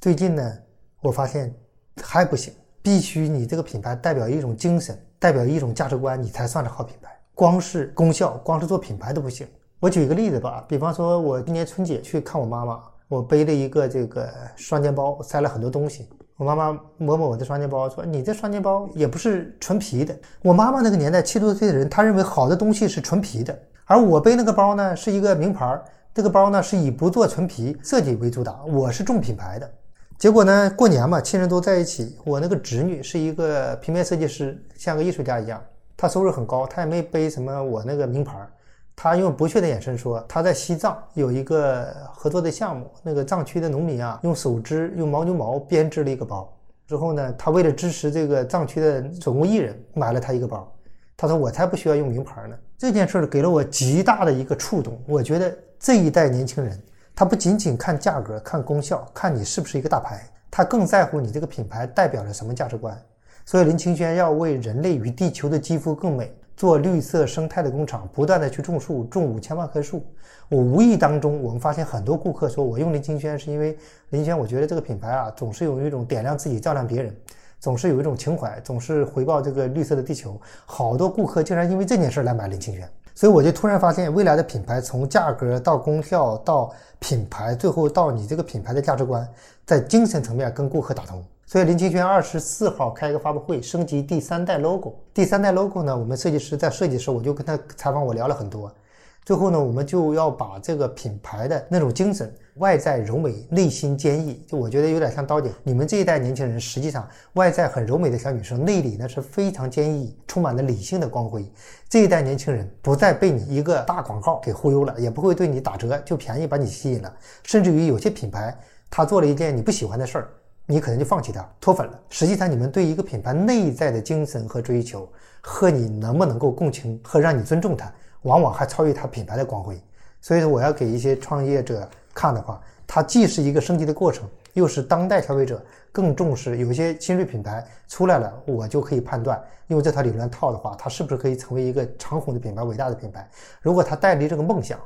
最近呢，我发现还不行，必须你这个品牌代表一种精神，代表一种价值观，你才算是好品牌。光是功效，光是做品牌都不行。我举一个例子吧，比方说，我今年春节去看我妈妈，我背了一个这个双肩包，塞了很多东西。我妈妈摸摸我的双肩包，说：“你这双肩包也不是纯皮的。”我妈妈那个年代，七十多岁的人，她认为好的东西是纯皮的，而我背那个包呢，是一个名牌。这个包呢是以不做纯皮设计为主打，我是重品牌的。结果呢，过年嘛，亲人都在一起。我那个侄女是一个平面设计师，像个艺术家一样，她收入很高，她也没背什么我那个名牌。她用不屑的眼神说：“她在西藏有一个合作的项目，那个藏区的农民啊，用手织、用牦牛毛编织了一个包。之后呢，她为了支持这个藏区的手工艺人，买了她一个包。她说：‘我才不需要用名牌呢。’这件事给了我极大的一个触动，我觉得。”这一代年轻人，他不仅仅看价格、看功效、看你是不是一个大牌，他更在乎你这个品牌代表着什么价值观。所以林清轩要为人类与地球的肌肤更美做绿色生态的工厂，不断的去种树，种五千万棵树。我无意当中，我们发现很多顾客说，我用林清轩是因为林轩，我觉得这个品牌啊，总是有一种点亮自己、照亮别人，总是有一种情怀，总是回报这个绿色的地球。好多顾客竟然因为这件事来买林清轩。所以我就突然发现，未来的品牌从价格到功效到品牌，最后到你这个品牌的价值观，在精神层面跟顾客打通。所以林清轩二十四号开一个发布会，升级第三代 logo。第三代 logo 呢，我们设计师在设计时候，我就跟他采访，我聊了很多。最后呢，我们就要把这个品牌的那种精神，外在柔美，内心坚毅，就我觉得有点像刀姐。你们这一代年轻人，实际上外在很柔美的小女生，内里呢是非常坚毅，充满了理性的光辉。这一代年轻人不再被你一个大广告给忽悠了，也不会对你打折就便宜把你吸引了，甚至于有些品牌，他做了一件你不喜欢的事儿，你可能就放弃他，脱粉了。实际上，你们对一个品牌内在的精神和追求，和你能不能够共情和让你尊重他。往往还超越它品牌的光辉，所以说我要给一些创业者看的话，它既是一个升级的过程，又是当代消费者更重视。有些新锐品牌出来了，我就可以判断，用这套理论套的话，它是不是可以成为一个长红的品牌、伟大的品牌。如果它带着这个梦想，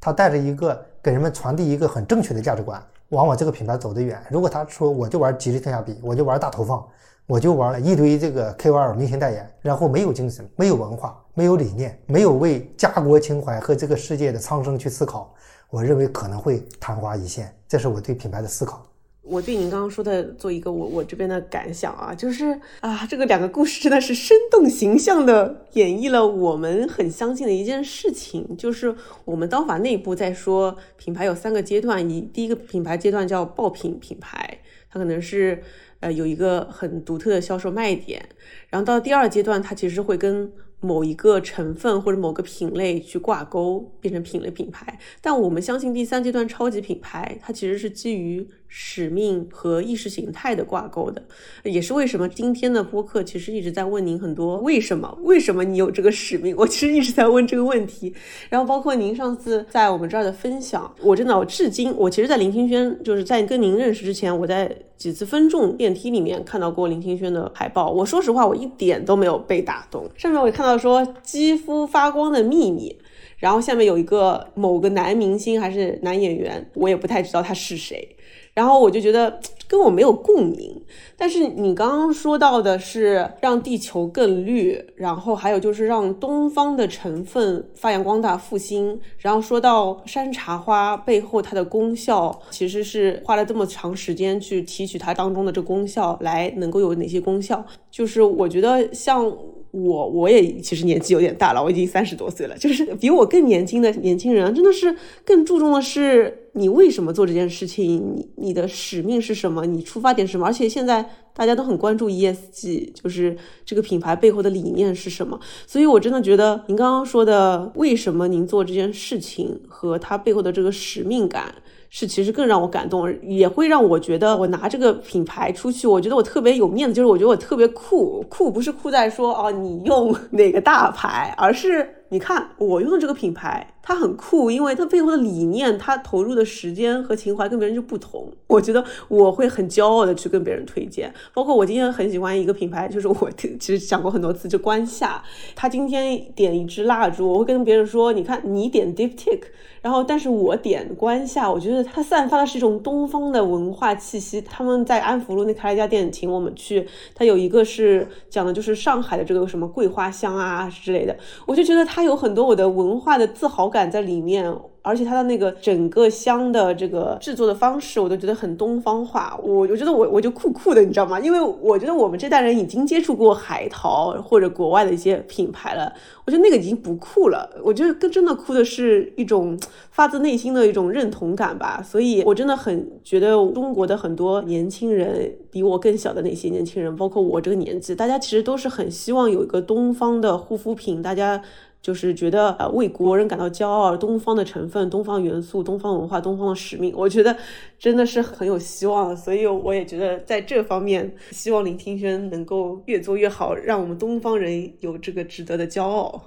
它带着一个给人们传递一个很正确的价值观，往往这个品牌走得远。如果他说我就玩极致性价比，我就玩大投放。我就玩了一堆这个 KOL 明星代言，然后没有精神，没有文化，没有理念，没有为家国情怀和这个世界的苍生去思考，我认为可能会昙花一现。这是我对品牌的思考。
我对您刚刚说的做一个我我这边的感想啊，就是啊，这个两个故事真的是生动形象的演绎了我们很相信的一件事情，就是我们刀法内部在说品牌有三个阶段，一第一个品牌阶段叫爆品品牌，它可能是。呃，有一个很独特的销售卖点，然后到第二阶段，它其实会跟某一个成分或者某个品类去挂钩，变成品类品牌。但我们相信第三阶段超级品牌，它其实是基于。使命和意识形态的挂钩的，也是为什么今天的播客其实一直在问您很多为什么？为什么你有这个使命？我其实一直在问这个问题。然后包括您上次在我们这儿的分享，我真的我至今，我其实，在林清轩就是在跟您认识之前，我在几次分众电梯里面看到过林清轩的海报。我说实话，我一点都没有被打动。上面我看到说肌肤发光的秘密，然后下面有一个某个男明星还是男演员，我也不太知道他是谁。然后我就觉得 跟我没有共鸣，但是你刚刚说到的是让地球更绿，然后还有就是让东方的成分发扬光大复兴，然后说到山茶花背后它的功效，其实是花了这么长时间去提取它当中的这功效来能够有哪些功效，就是我觉得像。我我也其实年纪有点大了，我已经三十多岁了。就是比我更年轻的年轻人，真的是更注重的是你为什么做这件事情，你你的使命是什么，你出发点什么。而且现在大家都很关注 ESG，就是这个品牌背后的理念是什么。所以我真的觉得您刚刚说的为什么您做这件事情和它背后的这个使命感。是，其实更让我感动，也会让我觉得我拿这个品牌出去，我觉得我特别有面子，就是我觉得我特别酷。酷不是酷在说哦，你用 哪个大牌，而是你看我用的这个品牌，他很酷，因为他背后的理念，他投入的时间和情怀跟别人就不同。我觉得我会很骄傲的去跟别人推荐，包括我今天很喜欢一个品牌，就是我其实讲过很多次，就关夏。他今天点一支蜡烛，我会跟别人说，你看你点 Diptyque，然后但是我点关夏，我觉得它散发的是一种东方的文化气息。他们在安福路那开了一家店，请我们去，他有一个是讲的就是上海的这个什么桂花香啊之类的，我就觉得它有很多我的文化的自豪感。感在里面，而且它的那个整个香的这个制作的方式，我都觉得很东方化。我我觉得我我就酷酷的，你知道吗？因为我觉得我们这代人已经接触过海淘或者国外的一些品牌了，我觉得那个已经不酷了。我觉得更真的酷的是一种发自内心的一种认同感吧。所以我真的很觉得中国的很多年轻人，比我更小的那些年轻人，包括我这个年纪，大家其实都是很希望有一个东方的护肤品，大家。就是觉得呃为国人感到骄傲，东方的成分、东方元素、东方文化、东方的使命，我觉得真的是很有希望。所以我也觉得在这方面，希望林听轩能够越做越好，让我们东方人有这个值得的骄傲。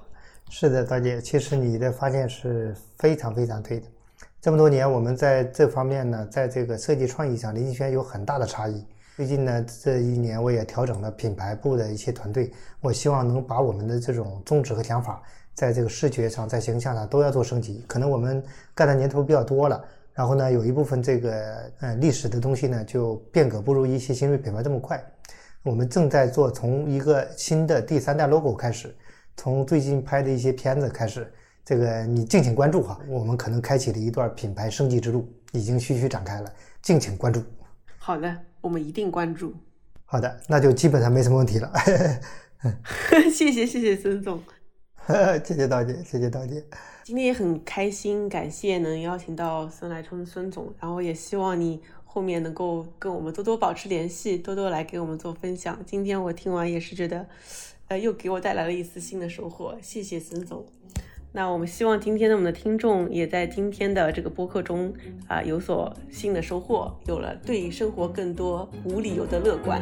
是的，大姐，其实你的发现是非常非常对的。这么多年，我们在这方面呢，在这个设计创意上，林听轩有很大的差异。最近呢，这一年我也调整了品牌部的一些团队，我希望能把我们的这种宗旨和想法。在这个视觉上，在形象上都要做升级。可能我们干的年头比较多了，然后呢，有一部分这个呃历史的东西呢，就变革不如一些新锐品牌这么快。我们正在做从一个新的第三代 logo 开始，从最近拍的一些片子开始，这个你敬请关注哈。我们可能开启了一段品牌升级之路，已经徐徐展开了，敬请关注。
好的，我们一定关注。
好的，那就基本上没什么问题了。
谢谢谢谢孙总。
谢谢大姐，谢谢大姐。
今天也很开心，感谢能邀请到孙来春孙总，然后也希望你后面能够跟我们多多保持联系，多多来给我们做分享。今天我听完也是觉得，呃，又给我带来了一丝新的收获。谢谢孙总。那我们希望今天的我们的听众也在今天的这个播客中啊有所新的收获，有了对生活更多无理由的乐观。